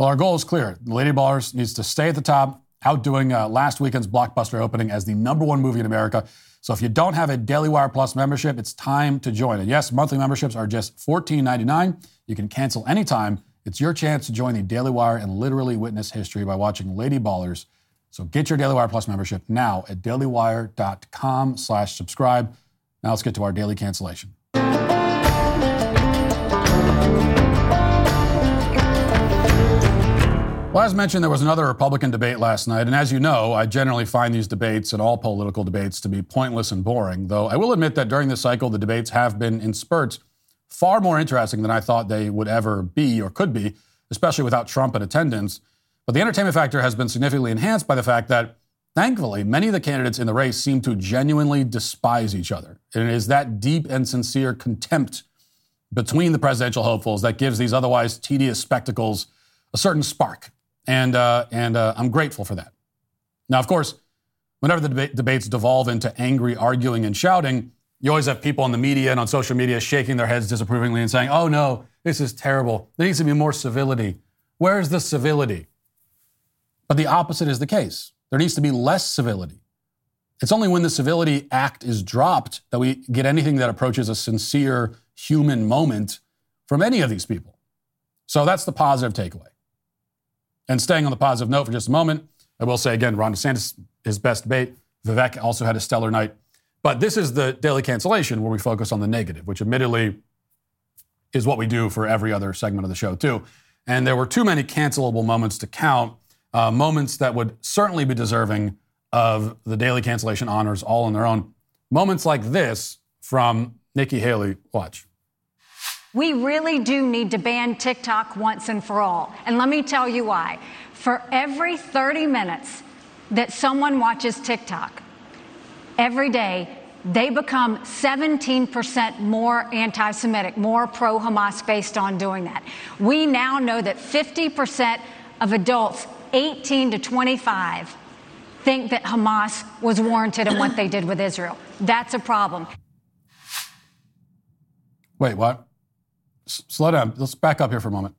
Well, our goal is clear. The Lady Ballers needs to stay at the top, outdoing uh, last weekend's blockbuster opening as the number one movie in America. So if you don't have a Daily Wire Plus membership, it's time to join. And yes, monthly memberships are just $14.99. You can cancel anytime. It's your chance to join the Daily Wire and literally witness history by watching Lady Ballers. So get your Daily Wire Plus membership now at dailywire.com slash subscribe. Now let's get to our daily cancellation. Well, as mentioned, there was another Republican debate last night. And as you know, I generally find these debates and all political debates to be pointless and boring, though I will admit that during this cycle, the debates have been in spurts far more interesting than I thought they would ever be or could be, especially without Trump in attendance. But the entertainment factor has been significantly enhanced by the fact that, thankfully, many of the candidates in the race seem to genuinely despise each other. And it is that deep and sincere contempt between the presidential hopefuls that gives these otherwise tedious spectacles a certain spark. And, uh, and uh, I'm grateful for that. Now, of course, whenever the deba- debates devolve into angry arguing and shouting, you always have people in the media and on social media shaking their heads disapprovingly and saying, oh no, this is terrible. There needs to be more civility. Where's the civility? But the opposite is the case. There needs to be less civility. It's only when the civility act is dropped that we get anything that approaches a sincere human moment from any of these people. So that's the positive takeaway. And staying on the positive note for just a moment, I will say again, Ron DeSantis, his best debate. Vivek also had a stellar night. But this is the daily cancellation where we focus on the negative, which admittedly is what we do for every other segment of the show, too. And there were too many cancelable moments to count, uh, moments that would certainly be deserving of the daily cancellation honors all on their own. Moments like this from Nikki Haley. Watch. We really do need to ban TikTok once and for all. And let me tell you why. For every 30 minutes that someone watches TikTok, every day, they become 17% more anti Semitic, more pro Hamas based on doing that. We now know that 50% of adults 18 to 25 think that Hamas was warranted in what they did with Israel. That's a problem. Wait, what? Slow down. Let's back up here for a moment.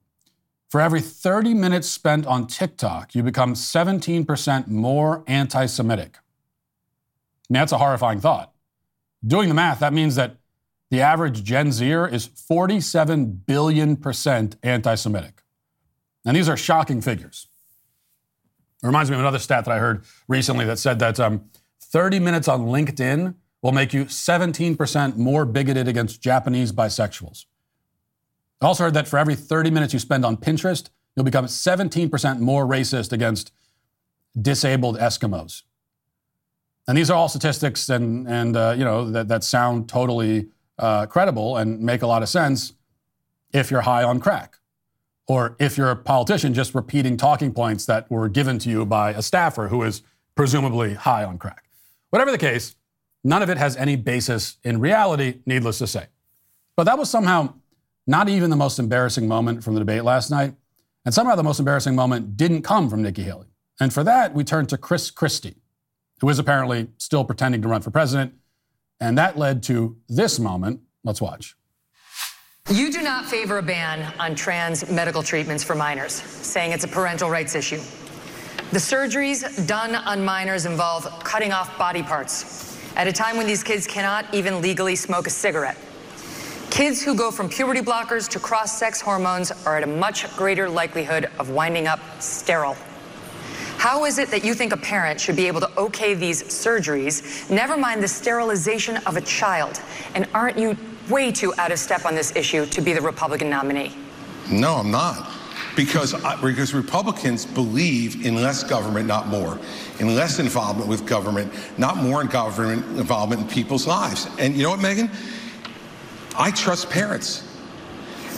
For every 30 minutes spent on TikTok, you become 17% more anti Semitic. That's a horrifying thought. Doing the math, that means that the average Gen Zer is 47 billion percent anti Semitic. And these are shocking figures. It reminds me of another stat that I heard recently that said that um, 30 minutes on LinkedIn will make you 17% more bigoted against Japanese bisexuals. I also heard that for every 30 minutes you spend on Pinterest, you'll become 17% more racist against disabled Eskimos. And these are all statistics and, and uh, you know, that, that sound totally uh, credible and make a lot of sense if you're high on crack. Or if you're a politician just repeating talking points that were given to you by a staffer who is presumably high on crack. Whatever the case, none of it has any basis in reality, needless to say. But that was somehow not even the most embarrassing moment from the debate last night. And somehow the most embarrassing moment didn't come from Nikki Haley. And for that, we turned to Chris Christie, who is apparently still pretending to run for president. And that led to this moment. Let's watch. You do not favor a ban on trans medical treatments for minors, saying it's a parental rights issue. The surgeries done on minors involve cutting off body parts at a time when these kids cannot even legally smoke a cigarette. Kids who go from puberty blockers to cross sex hormones are at a much greater likelihood of winding up sterile. How is it that you think a parent should be able to okay these surgeries, never mind the sterilization of a child? And aren't you way too out of step on this issue to be the Republican nominee? No, I'm not. Because, because Republicans believe in less government, not more, in less involvement with government, not more in government involvement in people's lives. And you know what, Megyn? I trust parents.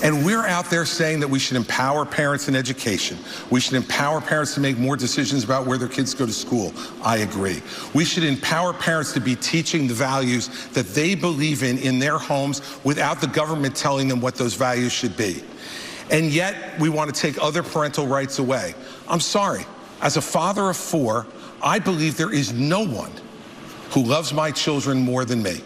And we're out there saying that we should empower parents in education. We should empower parents to make more decisions about where their kids go to school. I agree. We should empower parents to be teaching the values that they believe in in their homes without the government telling them what those values should be. And yet we want to take other parental rights away. I'm sorry. As a father of four, I believe there is no one who loves my children more than me.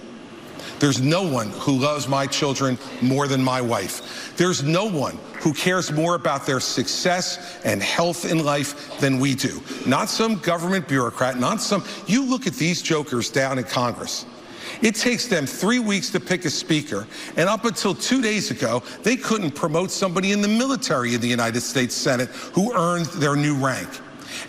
There's no one who loves my children more than my wife. There's no one who cares more about their success and health in life than we do. Not some government bureaucrat, not some. You look at these jokers down in Congress. It takes them three weeks to pick a speaker, and up until two days ago, they couldn't promote somebody in the military in the United States Senate who earned their new rank.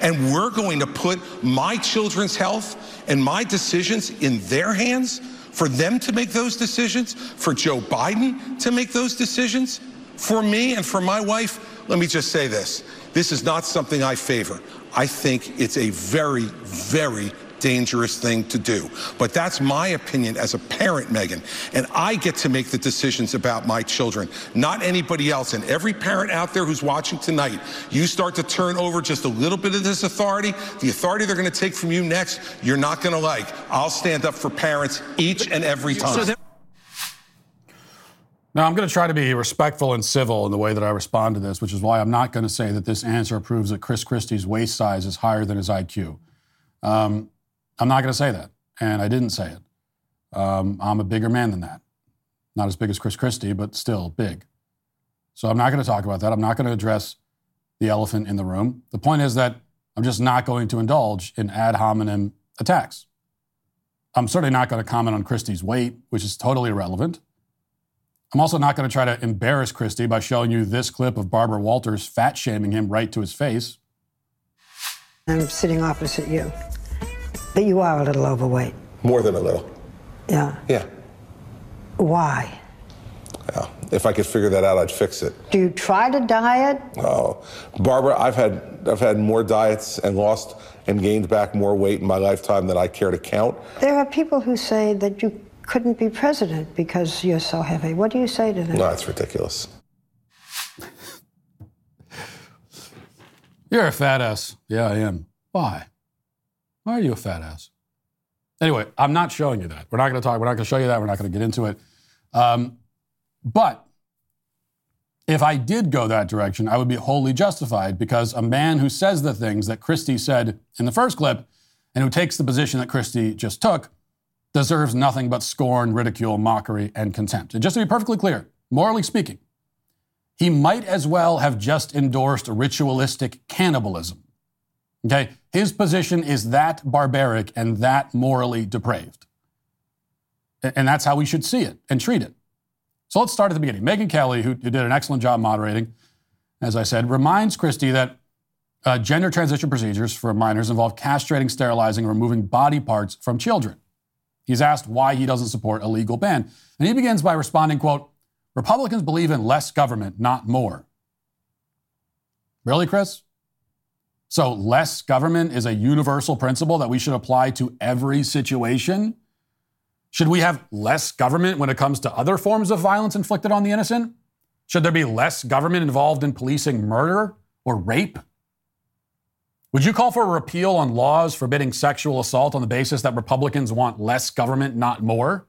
And we're going to put my children's health and my decisions in their hands? For them to make those decisions, for Joe Biden to make those decisions, for me and for my wife, let me just say this. This is not something I favor. I think it's a very, very dangerous thing to do. But that's my opinion as a parent, Megyn. And I get to make the decisions about my children, not anybody else. And every parent out there who's watching tonight, you start to turn over just a little bit of this authority, the authority they're going to take from you next, you're not going to like. I'll stand up for parents each and every time. So now, I'm going to try to be respectful and civil in the way that I respond to this, which is why I'm not going to say that this answer proves that Chris Christie's waist size is higher than his IQ. Um, I'm not going to say that, and I didn't say it. Um, I'm a bigger man than that. Not as big as Chris Christie, but still big. So I'm not going to talk about that. I'm not going to address the elephant in the room. The point is that I'm just not going to indulge in ad hominem attacks. I'm certainly not going to comment on Christie's weight, which is totally irrelevant. I'm also not going to try to embarrass Christie by showing you this clip of Barbara Walters fat shaming him right to his face. I'm sitting opposite you. But you are a little overweight. More than a little. Yeah. Yeah. Why? Yeah. If I could figure that out, I'd fix it. Do you try to diet? Oh, Barbara, I've had I've had more diets and lost and gained back more weight in my lifetime than I care to count. There are people who say that you couldn't be president because you're so heavy. What do you say to them? No, it's ridiculous. You're a fat ass. Yeah, I am. Why? Why are you a fat ass? Anyway, I'm not showing you that. We're not going to talk. We're not going to show you that. We're not going to get into it. Um, but if I did go that direction, I would be wholly justified because a man who says the things that Christie said in the first clip and who takes the position that Christie just took deserves nothing but scorn, ridicule, mockery, and contempt. And just to be perfectly clear, morally speaking, he might as well have just endorsed ritualistic cannibalism. Okay? His position is that barbaric and that morally depraved. And that's how we should see it and treat it. So let's start at the beginning. Megyn Kelly, who, did an excellent job moderating, as I said, reminds Christie that uh, gender transition procedures for minors involve castrating, sterilizing, removing body parts from children. He's asked why he doesn't support a legal ban. And he begins by responding, quote, Republicans believe in less government, not more. Really, Chris? So, less government is a universal principle that we should apply to every situation. Should we have less government when it comes to other forms of violence inflicted on the innocent? Should there be less government involved in policing murder or rape? Would you call for a repeal on laws forbidding sexual assault on the basis that Republicans want less government, not more?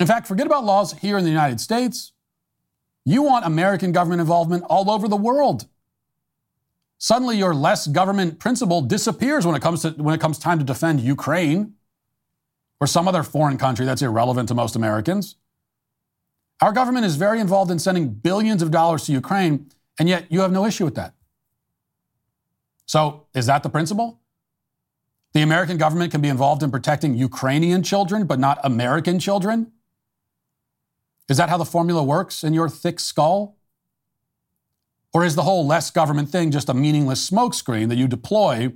In fact, forget about laws here in the United States. You want American government involvement all over the world suddenly your less government principle disappears when it comes to when it comes time to defend Ukraine or some other foreign country that's irrelevant to most Americans. Our government is very involved in sending billions of dollars to Ukraine, and yet you have no issue with that. So, is that the principle? The American government can be involved in protecting Ukrainian children, but not American children? Is that how the formula works in your thick skull? Or is the whole less government thing just a meaningless smokescreen that you deploy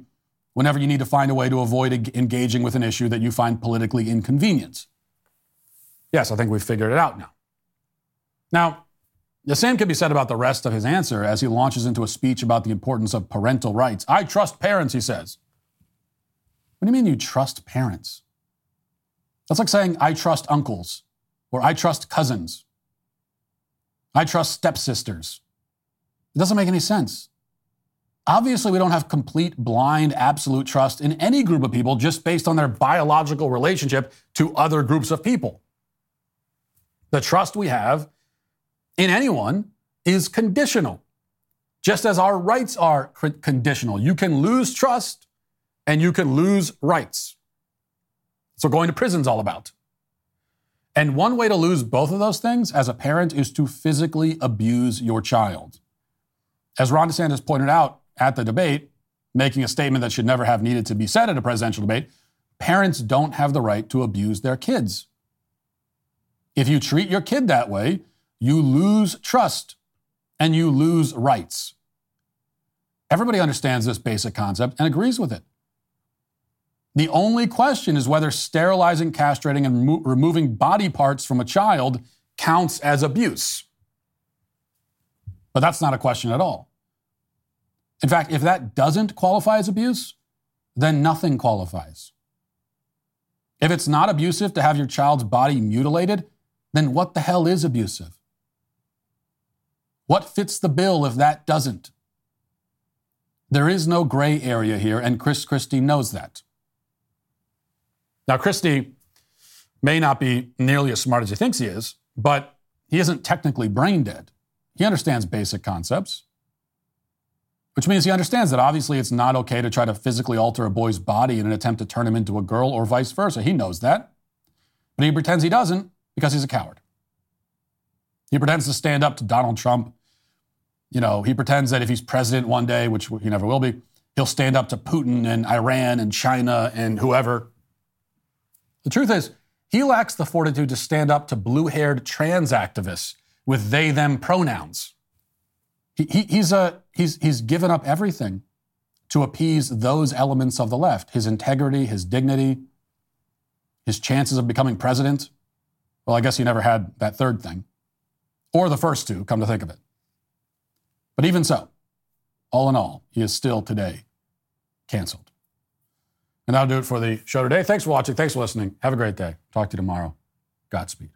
whenever you need to find a way to avoid engaging with an issue that you find politically inconvenient? Yes, I think we've figured it out now. Now, the same can be said about the rest of his answer as he launches into a speech about the importance of parental rights. I trust parents, he says. What do you mean you trust parents? That's like saying, I trust uncles, or I trust cousins. I trust stepsisters. It doesn't make any sense. Obviously, we don't have complete, blind, absolute trust in any group of people just based on their biological relationship to other groups of people. The trust we have in anyone is conditional, just as our rights are conditional. You can lose trust and you can lose rights. So, going to prison's all about. And one way to lose both of those things as a parent is to physically abuse your child. As Ron DeSantis pointed out at the debate, making a statement that should never have needed to be said at a presidential debate, parents don't have the right to abuse their kids. If you treat your kid that way, you lose trust and you lose rights. Everybody understands this basic concept and agrees with it. The only question is whether sterilizing, castrating, and mo- removing body parts from a child counts as abuse. But that's not a question at all. In fact, if that doesn't qualify as abuse, then nothing qualifies. If it's not abusive to have your child's body mutilated, then what the hell is abusive? What fits the bill if that doesn't? There is no gray area here, and Chris Christie knows that. Now, Christie may not be nearly as smart as he thinks he is, but he isn't technically brain dead. He understands basic concepts, which means he understands that obviously it's not okay to try to physically alter a boy's body in an attempt to turn him into a girl or vice versa. He knows that. But he pretends he doesn't because he's a coward. He pretends to stand up to Donald Trump. You know, he pretends that if he's president one day, which he never will be, he'll stand up to Putin and Iran and China and whoever. The truth is, he lacks the fortitude to stand up to blue haired trans activists with they them pronouns. He, he, he's, a, he's, he's given up everything to appease those elements of the left his integrity, his dignity, his chances of becoming president. Well, I guess he never had that third thing, or the first two, come to think of it. But even so, all in all, he is still today canceled. And that'll do it for the show today. Thanks for watching. Thanks for listening. Have a great day. Talk to you tomorrow. Godspeed.